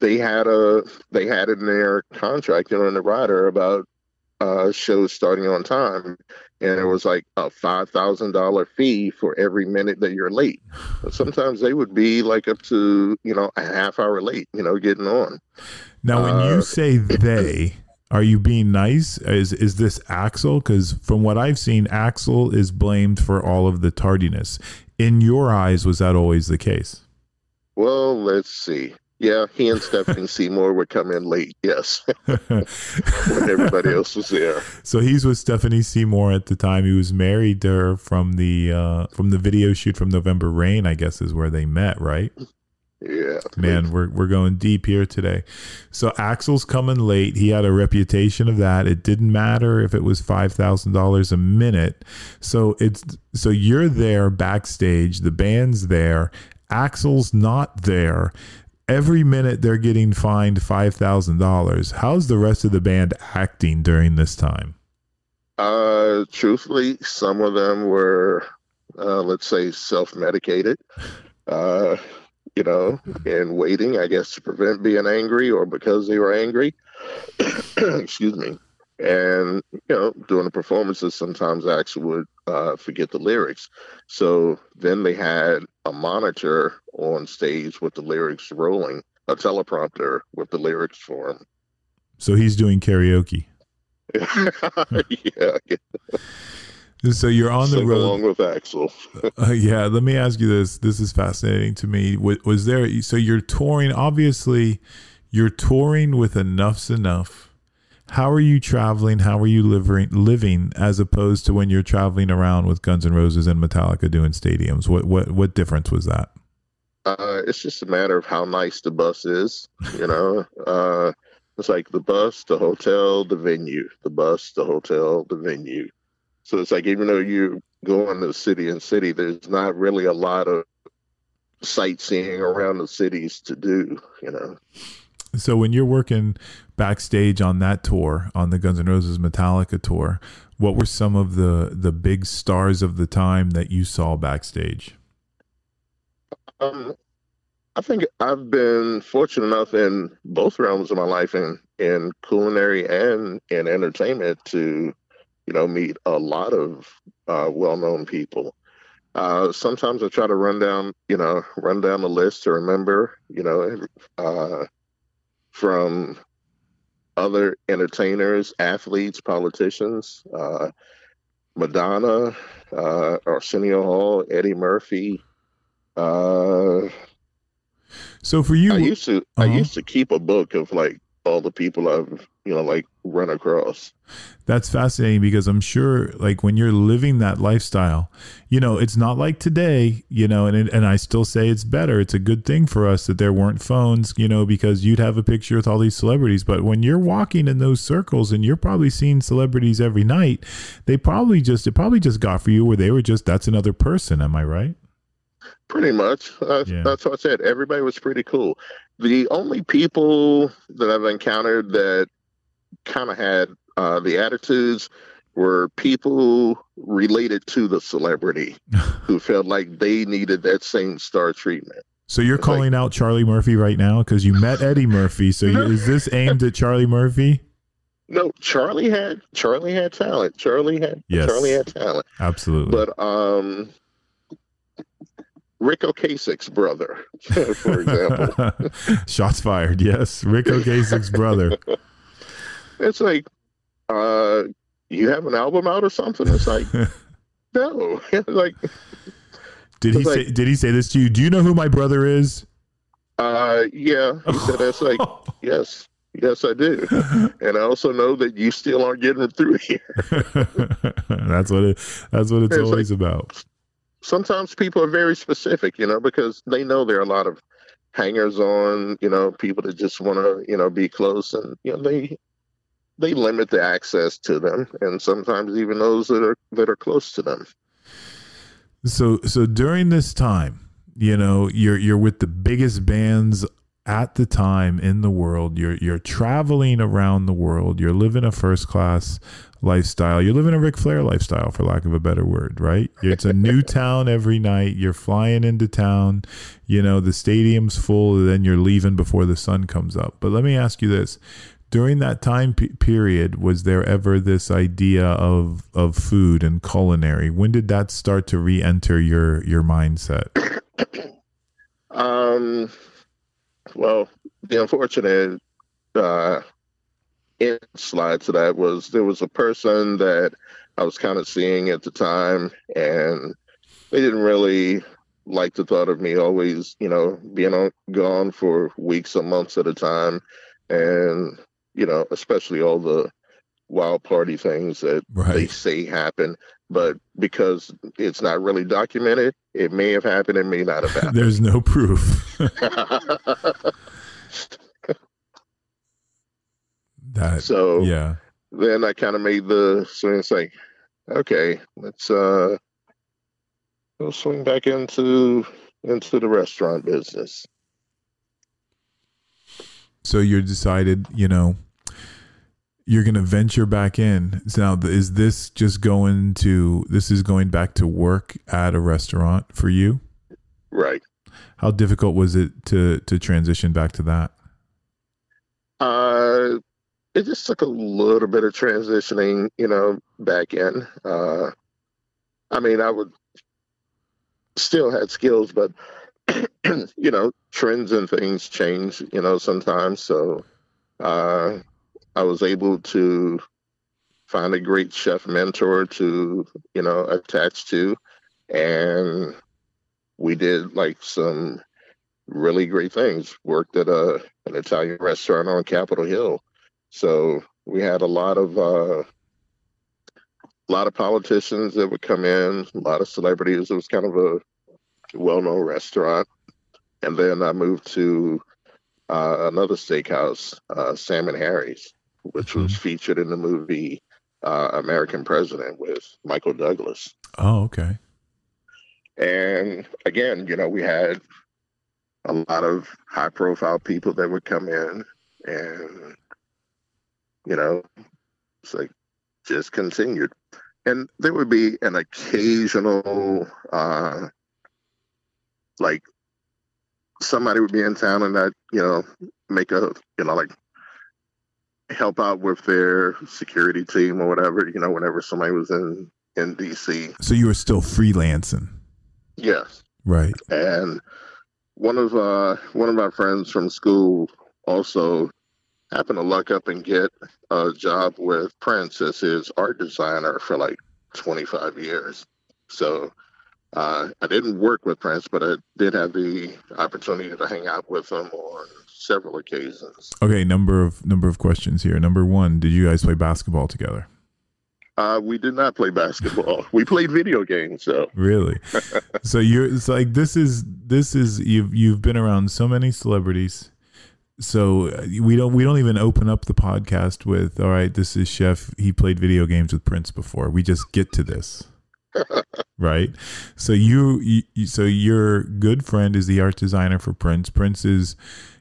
they had a they had in their contract, you know, in the rider about uh, shows starting on time, and it was like a five thousand dollar fee for every minute that you're late. But sometimes they would be like up to you know a half hour late, you know, getting on. Now, when uh, you say they, are you being nice? Is is this Axl? Because from what I've seen, Axl is blamed for all of the tardiness. In your eyes, was that always the case? Well, let's see. Yeah, he and Stephanie Seymour would come in late. Yes, when everybody else was there. So he's with Stephanie Seymour at the time. He was married to her from the uh, from the video shoot from November Rain. I guess is where they met, right? Yeah, man, we're we're going deep here today. So Axl's coming late. He had a reputation of that. It didn't matter if it was five thousand dollars a minute. So it's so you're there backstage. The band's there. Axl's not there every minute they're getting fined $5,000. How's the rest of the band acting during this time? Uh, truthfully, some of them were uh, let's say, self medicated, uh, you know, and waiting, I guess, to prevent being angry or because they were angry. Excuse me. And, you know, during the performances, sometimes Axl would uh, forget the lyrics. So then they had a monitor on stage with the lyrics rolling, a teleprompter with the lyrics for him. So he's doing karaoke. yeah. So you're on the Sing road. along with Axl. Uh, yeah, let me ask you this. This is fascinating to me. Was, was there? So you're touring. Obviously, you're touring with Enuff Z'Nuff. How are you traveling? How are you living? Living as opposed to when you're traveling around with Guns N' Roses and Metallica doing stadiums. What what what difference was that? Uh, it's just a matter of how nice the bus is. You know, uh, it's like the bus, the hotel, the venue. The bus, the hotel, the venue. So it's like even though you go into city and city, there's not really a lot of sightseeing around the cities to do. You know. So when you're working backstage on that tour, on the Guns N' Roses Metallica tour, what were some of the the big stars of the time that you saw backstage? Um, I think I've been fortunate enough in both realms of my life, in in culinary and in entertainment, to you know meet a lot of uh, well-known people. Uh, sometimes I try to run down, you know, run down the list to remember, you know, uh, from other entertainers, athletes, politicians, uh, Madonna, uh, Arsenio Hall, Eddie Murphy. Uh, So for you, I used to Uh-huh. used to keep a book of like all the people I've you know like run across. That's fascinating because I'm sure, like, when you're living that lifestyle, you know, it's not like today, you know, and and I still say it's better. It's a good thing for us that there weren't phones, you know, because you'd have a picture with all these celebrities. But when you're walking in those circles and you're probably seeing celebrities every night, they probably just it probably just got for you where they were just that's another person. Am I right? Pretty much. That's, Yeah. that's what I said. Everybody was pretty cool. The only people that I've encountered that kind of had uh, the attitudes were people related to the celebrity who felt like they needed that same star treatment. So you're It's like- calling out Charlie Murphy right now because you met Eddie Murphy. So you, is this aimed at Charlie Murphy? No, Charlie had Charlie had talent. Charlie had Yes. Charlie had talent. Absolutely. But um Ric Ocasek's brother, for example. Shots fired. Yes, Ric Ocasek's brother. it's like, uh, you have an album out or something? It's like, no. like, Did he It's say? Did he say this to you? Do you know who my brother is? uh, yeah. He said, that's like, yes, yes, I do. And I also know that you still aren't getting through here. that's what it. That's what it's, It's always about. Sometimes people are very specific, you know, because they know there are a lot of hangers on, you know, people that just want to, you know, be close and, you know, they, they limit the access to them and sometimes even those that are that are close to them. So, so during this time, you know, you're you're with the biggest bands at the time in the world. You're you're traveling around the world. You're living a first class lifestyle. You're living a Ric Flair lifestyle, for lack of a better word, right? It's a new town every night. You're flying into town. You know, the stadium's full. And then you're leaving before the sun comes up. But let me ask you this: during that time pe- period, was there ever this idea of of food and culinary? When did that start to re-enter your your mindset? Um, well, the unfortunate uh, end slide to that was there was a person that I was kind of seeing at the time, and they didn't really like the thought of me always, you know, being on, gone for weeks or months at a time, and you know, especially all the wild party things that they say happen. But because it's not really documented, it may have happened, it may not have happened. There's no proof. that so yeah. then I kind of made the swing. It's like, okay, let's uh, we'll swing back into into the restaurant business. So you decided, you know, you're going to venture back in. So now, is this just going to this is going back to work at a restaurant for you? Right. How difficult was it to to transition back to that? Uh, it just took a little bit of transitioning, you know, back in. Uh, I mean, I would still had skills, but you know, trends and things change, you know, sometimes. So uh, I was able to find a great chef mentor to, you know, attach to. And we did like some really great things. Worked at a an Italian restaurant on Capitol Hill. So we had a lot of uh, a lot of politicians that would come in, a lot of celebrities. It was kind of a well-known restaurant. And then I moved to uh, another steakhouse, uh, Sam and Harry's, which was mm-hmm. featured in the movie uh, American President with Michael Douglas. Oh, okay. And again, you know, we had a lot of high-profile people that would come in, and you know, it's like just continued and there would be an occasional uh like somebody would be in town and that you know make a you know like help out with their security team or whatever you know whenever somebody was in in dc so you were still freelancing? Yes. Right. And one of uh one of my friends from school also happened to luck up and get a job with Prince as his art designer for like 25 years. So uh, I didn't work with Prince, but I did have the opportunity to hang out with him on several occasions. Okay, number of number of questions here. Number one, did you guys play basketball together? Uh, we did not play basketball. we played video games. So really, so you're it's like this is this is you've you've been around so many celebrities so uh, we don't we don't even open up the podcast with all right this is chef he played video games with prince before we just get to this right so you, you, so your good friend is the art designer for prince prince is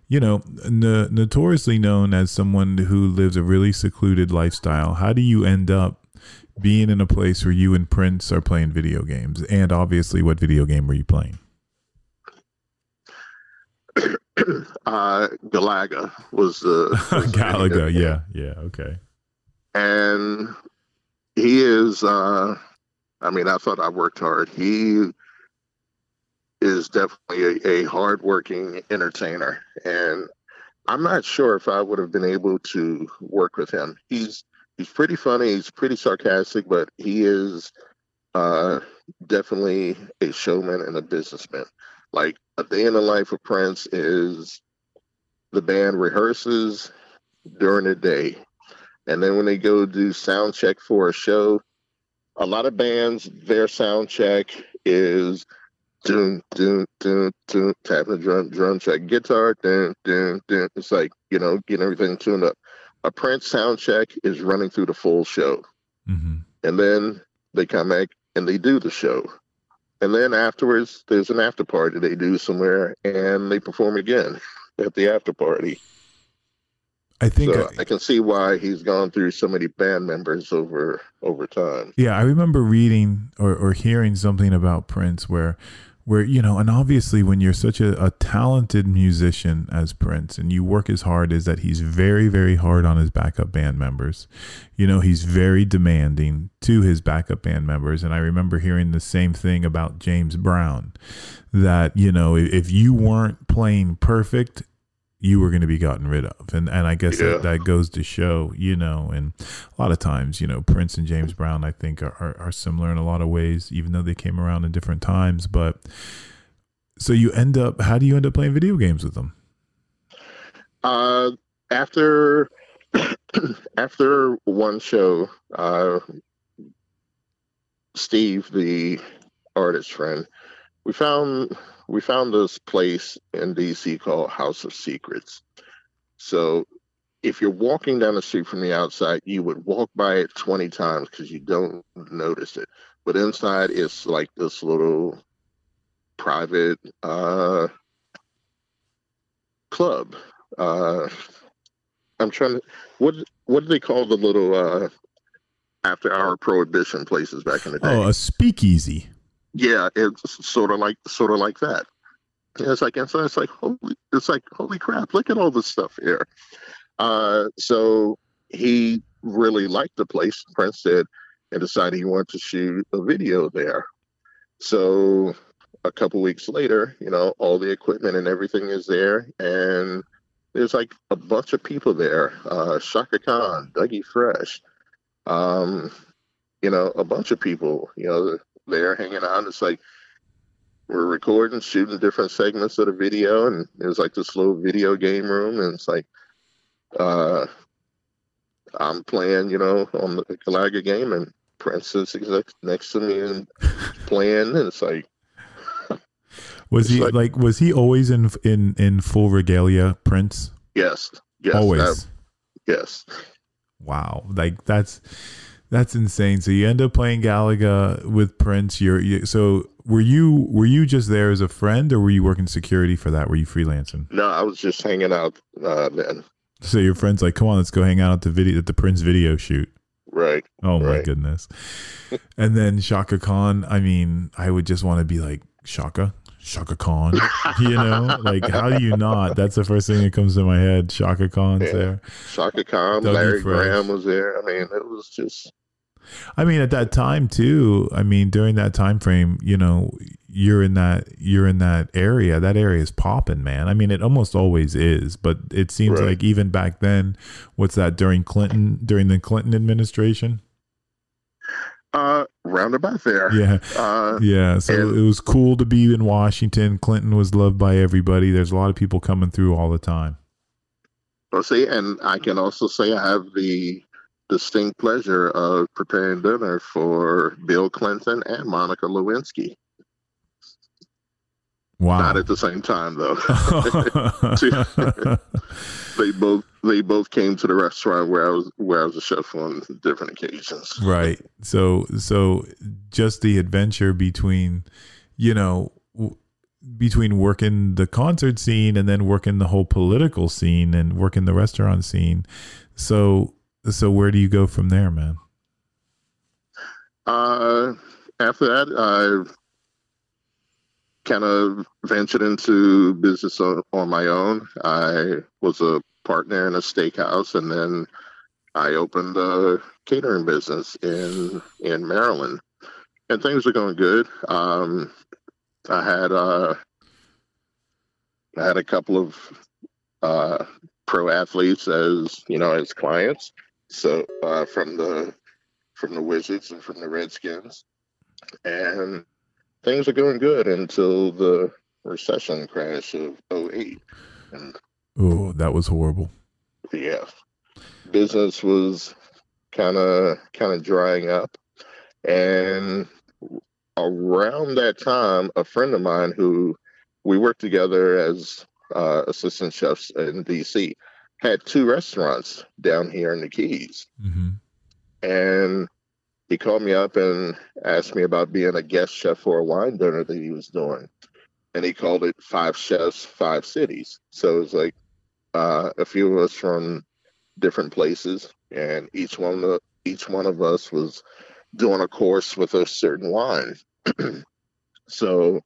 you know n- notoriously known as someone who lives a really secluded lifestyle how do you end up being in a place where you and prince are playing video games and obviously what video game were you playing uh, Galaga was the Galaga. Yeah, yeah, okay. And he is. uh I mean, I thought I worked hard. He is definitely a, a hardworking entertainer, and I'm not sure if I would have been able to work with him. He's he's pretty funny. He's pretty sarcastic, but he is uh, definitely a showman and a businessman. Like a day in the life of Prince is the band rehearses during the day. And then when they go do sound check for a show, a lot of bands, their sound check is doom, doom, doom, doom, tapping the drum, drum check, guitar, doom, doom, doom. It's like, you know, getting everything tuned up. A Prince sound check is running through the full show. Mm-hmm. And then they come back and they do the show and then afterwards there's an after party they do somewhere and they perform again at the after party I think so I, I, can see why he's gone through so many band members over over time. Yeah, I remember reading or, or hearing something about Prince where where you know and obviously when you're such a, a, talented musician as prince and you work as hard is that he's very very hard on his backup band members. You know he's very demanding to his backup band members. And i remember hearing the same thing about james brown that you know if you weren't playing perfect you were going to be gotten rid of. And and i guess yeah. that, that goes to show you know and a lot of times you know prince and james brown i think are, are, are, similar in a lot of ways even though they came around in different times. But so you end up how do you end up playing video games with them? Uh after after one show uh steve the artist friend we found we found this place in DC called House of Secrets. So if you're walking down the street from the outside, you would walk by it 20 times because you don't notice it. But inside, it's like this little private uh, club. Uh, I'm trying to what what do they call the little uh, after hour prohibition places back in the day? Oh, a speakeasy. Yeah, it's sort of like sort of like that. And it's like and so it's like holy it's like holy crap, look at all this stuff here. Uh, so he really liked the place, Prince did, and decided he wanted to shoot a video there. So a couple weeks later, you know, all the equipment and everything is there, and there's like a bunch of people there. Uh, Chaka Khan, Dougie Fresh, um, you know, a bunch of people, you know, there hanging out. It's like we're recording, shooting different segments of the video, and there's like this little video game room, and it's like uh, I'm playing, you know, on the Galaga game, and Princess is next to me and playing, and it's like. Was he like, like, Was he always in in in full regalia, Prince? Yes. Yes. Always. yes. Wow, like that's that's insane. So you end up playing Galaga with Prince. You're you, so were you were you just there as a friend, or were you working security for that? Were you freelancing? No, I was just hanging out uh, then. So your friend's like, "Come on, let's go hang out at the video at the Prince video shoot." Right. Oh right. my goodness. and then Chaka Khan. I mean, I would just want to be like Chaka, Chaka Khan. you know, like how do you not? That's the first thing that comes to my head. Chaka Khan's yeah. there. Chaka Khan, Dougie Larry Fresh. Graham was there. I mean, it was just. I mean, at that time too. I mean, during that time frame, you know, you're in that you're in that area. That area is popping, man. I mean, it almost always is, but it seems right. like even back then, what's that during Clinton during the Clinton administration? Uh, roundabout there. Yeah, uh, yeah. So and, it was cool to be in Washington. Clinton was loved by everybody. There's a lot of people coming through all the time. Well, see, and I can also say I have the distinct pleasure of preparing dinner for Bill Clinton and Monica Lewinsky. Wow. Not at the same time though. they both they both came to the restaurant where I was where I was a chef on different occasions. Right. So so just the adventure between you know between working the concert scene and then working the whole political scene and working the restaurant scene. So so where do you go from there, man? Uh after that I kind of ventured into business on, on my own. I was a partner in a steakhouse, and then I opened a catering business in in Maryland, and things were going good. Um, I had uh, I had a couple of uh, pro athletes as you know as clients, so uh, from the from the Wizards and from the Redskins, and things are going good until the recession crash of 08. Oh, that was horrible. Yeah. Business was kind of kind of drying up and around that time a friend of mine who we worked together as uh, assistant chefs in DC had two restaurants down here in the Keys. Mm-hmm. And he called me up and asked me about being a guest chef for a wine dinner that he was doing. And he called it Five Chefs, Five Cities. So it was like uh, a few of us from different places, and each one of each one of us was doing a course with a certain wine. so,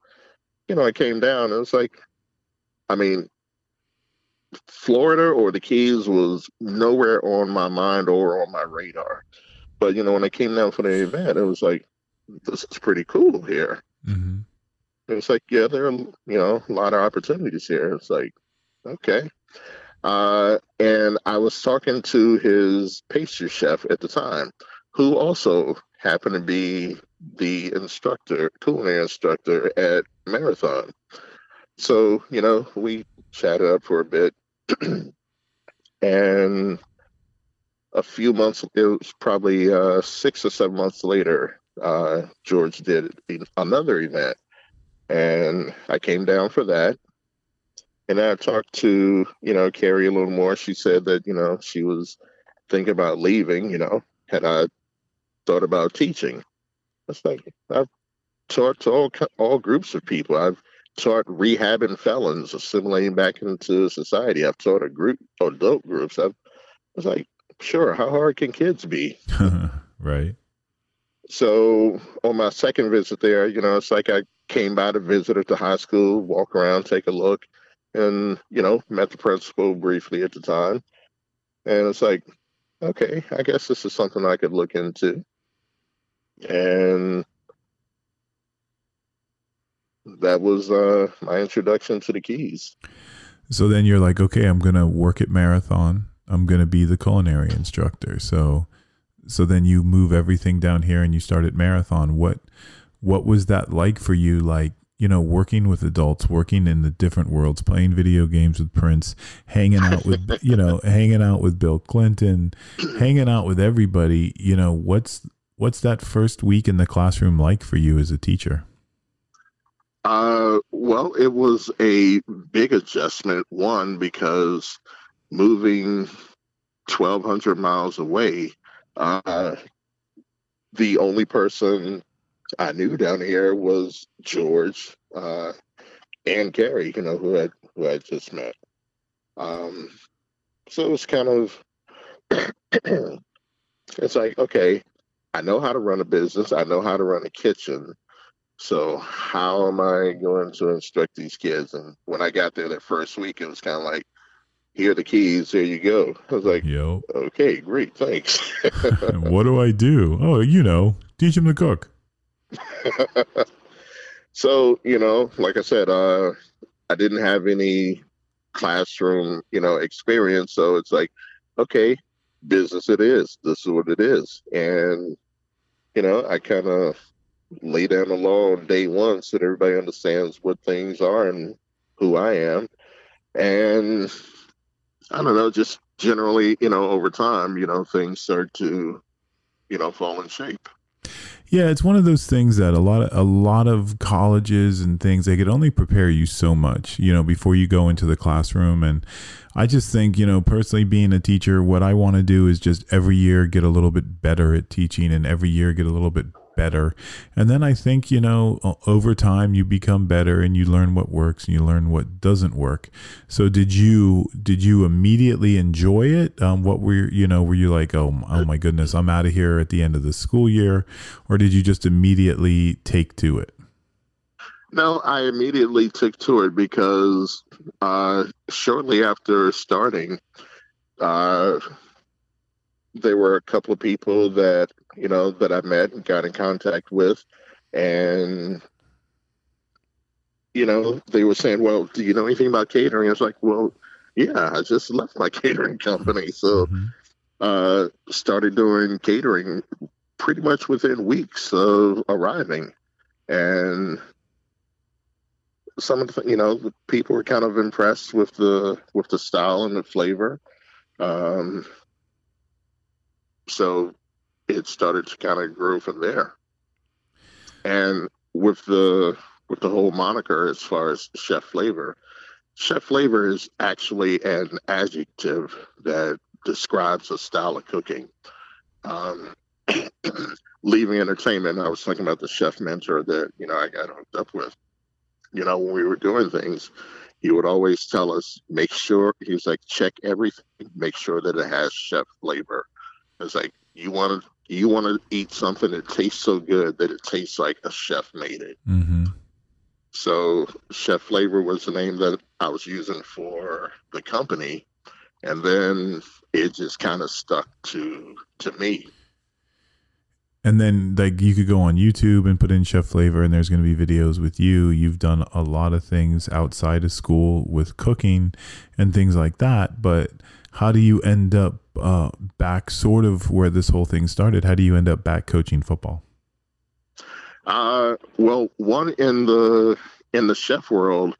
you know, I came down. It was like, I mean, Florida or the Keys was nowhere on my mind or on my radar. But you know, when I came down for the event, it was like, this is pretty cool here. Mm-hmm. It's like, yeah, there are you know a lot of opportunities here. It's like, okay. Uh, and I was talking to his pastry chef at the time, who also happened to be the instructor, culinary instructor at Marathon. So, you know, we chatted up for a bit. and a few months, it was probably uh, six or seven months later, uh, George did another event. And I came down for that. And I talked to, you know, Carrie a little more. She said that, you know, she was thinking about leaving, you know, had I thought about teaching. It's like, I've taught to all, all groups of people. I've taught rehabbing felons, assimilating back into society. I've taught a group, adult groups. I've, I was like, sure, how hard can kids be? right. So on my second visit there, you know, it's like I came by to visit at the high school, walk around, take a look, and, you know, met the principal briefly at the time. And it's like, okay, I guess this is something I could look into. And that was uh, my introduction to the keys. So then you're like, okay, I'm going to work at Marathon. I'm going to be the culinary instructor. So so then you move everything down here and you start at Marathon. What what was that like for you like you know, working with adults, working in the different worlds, playing video games with Prince, hanging out with, you know, hanging out with Bill Clinton, hanging out with everybody, you know, what's what's that first week in the classroom like for you as a teacher? Uh, well, it was a big adjustment. One because moving twelve hundred miles away, uh, the only person I knew down here was George uh, and Gary, you know, who I who I just met. Um, so it was kind of it's like okay, I know how to run a business, I know how to run a kitchen. So how am I going to instruct these kids? And when I got there that first week, it was kind of like, here are the keys. here you go. I was like, Yo. okay, great, thanks. what do I do? Oh, you know, teach them to cook. so you know, like I said, uh, I didn't have any classroom, you know, experience. So it's like, okay, business it is. This is what it is, and you know, I kind of lay down the law on day one so that everybody understands what things are and who I am, and I don't know, just generally, you know, over time, you know, things start to, you know, fall in shape. Yeah, it's one of those things that a lot of a lot of colleges and things they could only prepare you so much, you know, before you go into the classroom and I just think, you know, personally being a teacher, what I want to do is just every year get a little bit better at teaching and every year get a little bit better. And then I think, you know, over time you become better and you learn what works and you learn what doesn't work. So did you did you immediately enjoy it? Um, what were you know, were you like, "Oh, oh my goodness, I'm out of here at the end of the school year?" Or did you just immediately take to it? No, I immediately took to it because uh, shortly after starting, uh, there were a couple of people that you know that I met and got in contact with, and you know they were saying, "Well, do you know anything about catering?" I was like, "Well, yeah, I just left my catering company, so mm-hmm. uh, started doing catering pretty much within weeks of arriving, and." Some of the, you know, the people were kind of impressed with the with the style and the flavor. Um, so it started to kind of grow from there. And with the with the whole moniker as far as chef flavor, chef flavor is actually an adjective that describes a style of cooking. Um, leaving entertainment, I was thinking about the chef mentor that you know I got hooked up with. You know, when we were doing things, he would always tell us, make sure he was like, check everything, make sure that it has chef flavor. It's like you want to you want to eat something that tastes so good that it tastes like a chef made it. Mm-hmm. So Chef Flavor was the name that I was using for the company, and then it just kind of stuck to to me. And then like you could go on YouTube and put in Chef Flavor and there's going to be videos with you. You've done a lot of things outside of school with cooking and things like that, but how do you end up uh, back sort of where this whole thing started? How do you end up back coaching football? Uh, well, one in the in the chef world,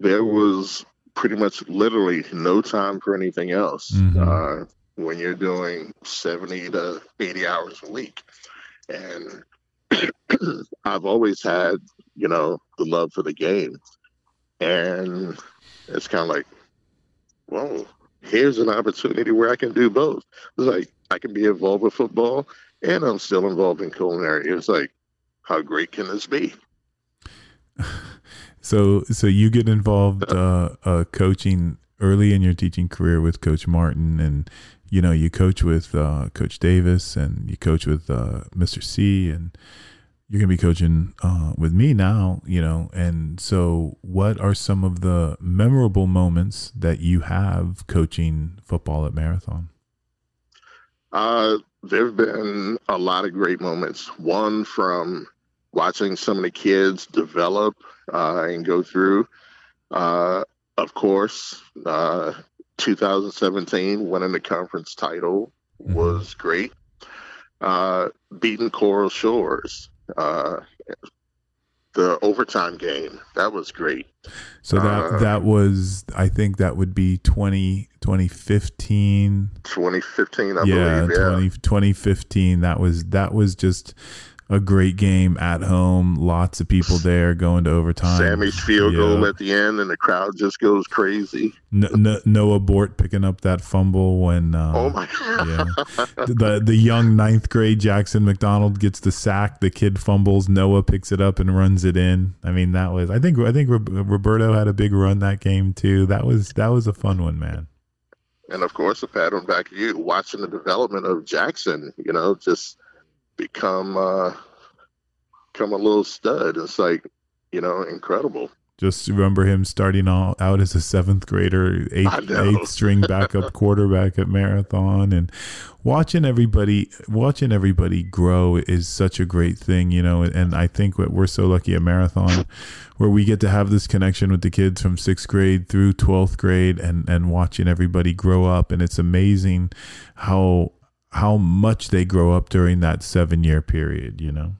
there was pretty much literally no time for anything else. Mm-hmm. Uh, when you're doing 70 to 80 hours a week. And I've always had, you know, the love for the game. And it's kind of like, well, here's an opportunity where I can do both. It's like I can be involved with football and I'm still involved in culinary. It's like, how great can this be? So, so you get involved uh, uh, coaching early in your teaching career with Coach Martin, and you know you coach with uh, Coach Davis, and you coach with uh, Mr. C, and you're gonna be coaching uh, with me now. You know, and so what are some of the memorable moments that you have coaching football at Marathon? Uh, there have been a lot of great moments. One from watching some of the kids develop uh, and go through. Uh, of course, uh, 2017 winning the conference title mm-hmm. was great. Uh, beating Coral Shores, uh, the overtime game, that was great. So that uh, that was, I think that would be 20, 2015. 2015, I yeah, believe. Yeah, 20, 2015. That was that was just a great game at home. Lots of people there going to overtime. Sammy's field yeah. goal at the end, and the crowd just goes crazy. No, no, Noah Bort picking up that fumble when. Uh, oh my! Yeah, the the young ninth grade Jackson McDonald gets the sack. The kid fumbles. Noah picks it up and runs it in. I mean, that was. I think. I think Roberto had a big run that game too. That was that was a fun one, man. And of course, the pattern back you watching the development of Jackson. You know, just become uh, become a little stud. It's like you know incredible. Just remember him starting all, out as a seventh grader, eighth, eighth string backup quarterback at Marathon, and watching everybody watching everybody grow is such a great thing, you know. And I think what we're so lucky at Marathon, where we get to have this connection with the kids from sixth grade through twelfth grade, and and watching everybody grow up, and it's amazing how how much they grow up during that seven year period, you know?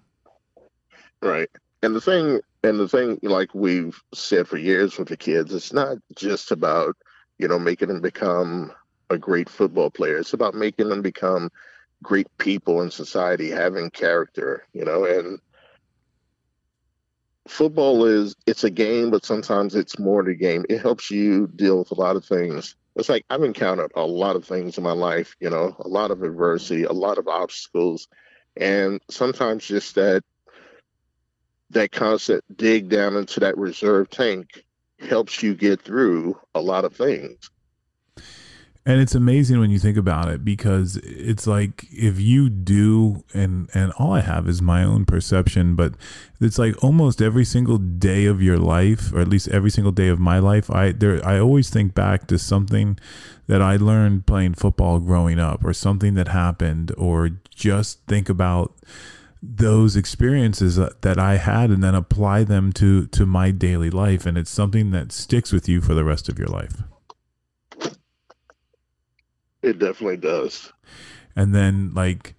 Right. And the thing, and the thing, like we've said for years with the kids, it's not just about, you know, making them become a great football player. It's about making them become great people in society, having character, you know, and football is it's a game, but sometimes it's more than a game. It helps you deal with a lot of things it's like I've encountered a lot of things in my life, you know, a lot of adversity, a lot of obstacles, and sometimes just that that constant dig down into that reserve tank helps you get through a lot of things. And it's amazing when you think about it because it's like if you do and and all I have is my own perception, but it's like almost every single day of your life, or at least every single day of my life, I there I always think back to something that I learned playing football growing up or something that happened or just think about those experiences that I had and then apply them to to my daily life and it's something that sticks with you for the rest of your life. It definitely does. And then like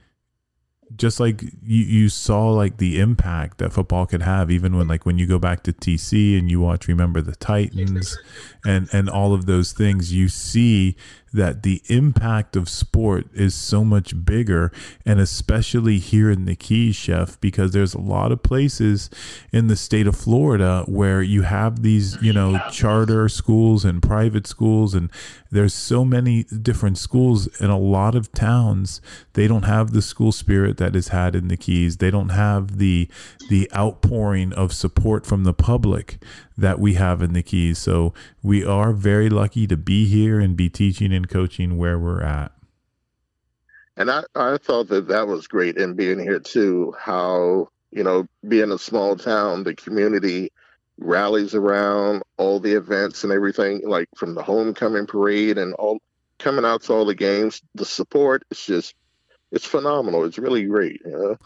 just like you, you saw like the impact that football could have even when like when you go back to TC and you watch remember the Titans and and all of those things you see that the impact of sport is so much bigger and especially here in the Keys chef because there's a lot of places in the state of Florida where you have these you know charter schools and private schools and there's so many different schools in a lot of towns. They don't have the school spirit that is had in the Keys. They don't have the the outpouring of support from the public that we have in the Keys so we are very lucky to be here and be teaching and coaching where we're at. And I, I thought that that was great in being here too. How, you know, being a small town, the community rallies around all the events and everything, like from the homecoming parade and all coming out to all the games. The support is just, it's phenomenal. It's really great. You know?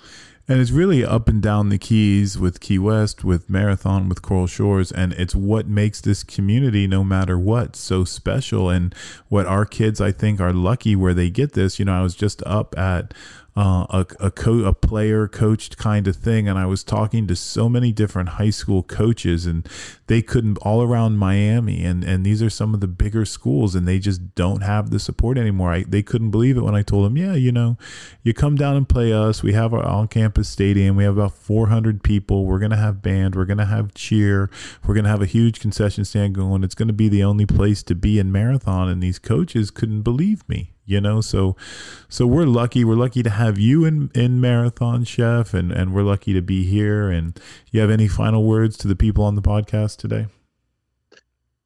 And it's really up and down the keys with Key West, with Marathon, with Coral Shores. And it's what makes this community, no matter what, so special. And what our kids, I think, are lucky where they get this. You know, I was just up at uh, a a, co- a player coached kind of thing, and I was talking to so many different high school coaches, and they couldn't all around Miami, and and these are some of the bigger schools, and they just don't have the support anymore. I, they couldn't believe it when I told them, yeah, you know, you come down and play us. We have our on-campus stadium. We have about 400 people. We're gonna have band. We're gonna have cheer. We're gonna have a huge concession stand going. It's gonna be the only place to be in Marathon, and these coaches couldn't believe me you know so so we're lucky we're lucky to have you in in marathon chef and and we're lucky to be here and you have any final words to the people on the podcast today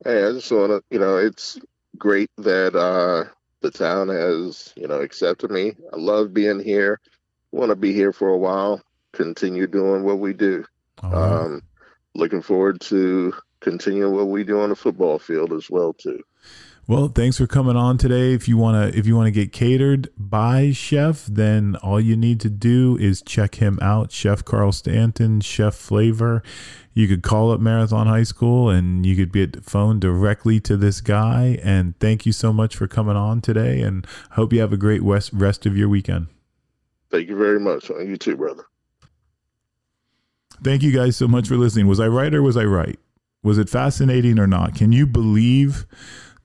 hey i just want to you know it's great that uh, the town has, you know, accepted me. I love being here. Want to be here for a while. Continue doing what we do. Um, looking forward to continuing what we do on the football field as well too. Well, thanks for coming on today. If you want to if you want to get catered by Chef, then all you need to do is check him out, Chef Carl Stanton, Chef Flavor. You could call up Marathon High School and you could get phone directly to this guy and thank you so much for coming on today and hope you have a great rest of your weekend. Thank you very much. Uh, you too, brother. Thank you guys so much for listening. Was I right or was I right? Was it fascinating or not? Can you believe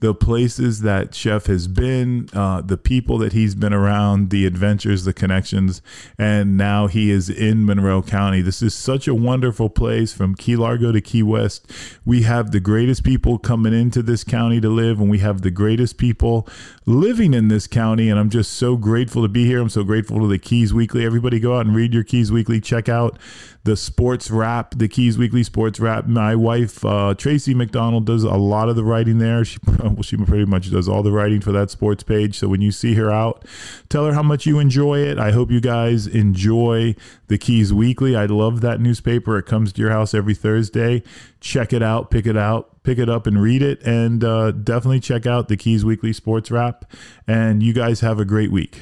the places that Chef has been, uh, the people that he's been around, the adventures, the connections, and now he is in Monroe County. This is such a wonderful place from Key Largo to Key West. We have the greatest people coming into this county to live, and we have the greatest people living in this county. And I'm just so grateful to be here. I'm so grateful to the Keys Weekly. Everybody go out and read your Keys Weekly. Check out the sports wrap, the Keys Weekly sports wrap. My wife, uh, Tracy McDonald, does a lot of the writing there. She, well, she pretty much does all the writing for that sports page. So when you see her out, tell her how much you enjoy it. I hope you guys enjoy the Keys Weekly. I love that newspaper. It comes to your house every Thursday. Check it out, pick it out, pick it up and read it. And uh, definitely check out the Keys Weekly sports wrap. And you guys have a great week.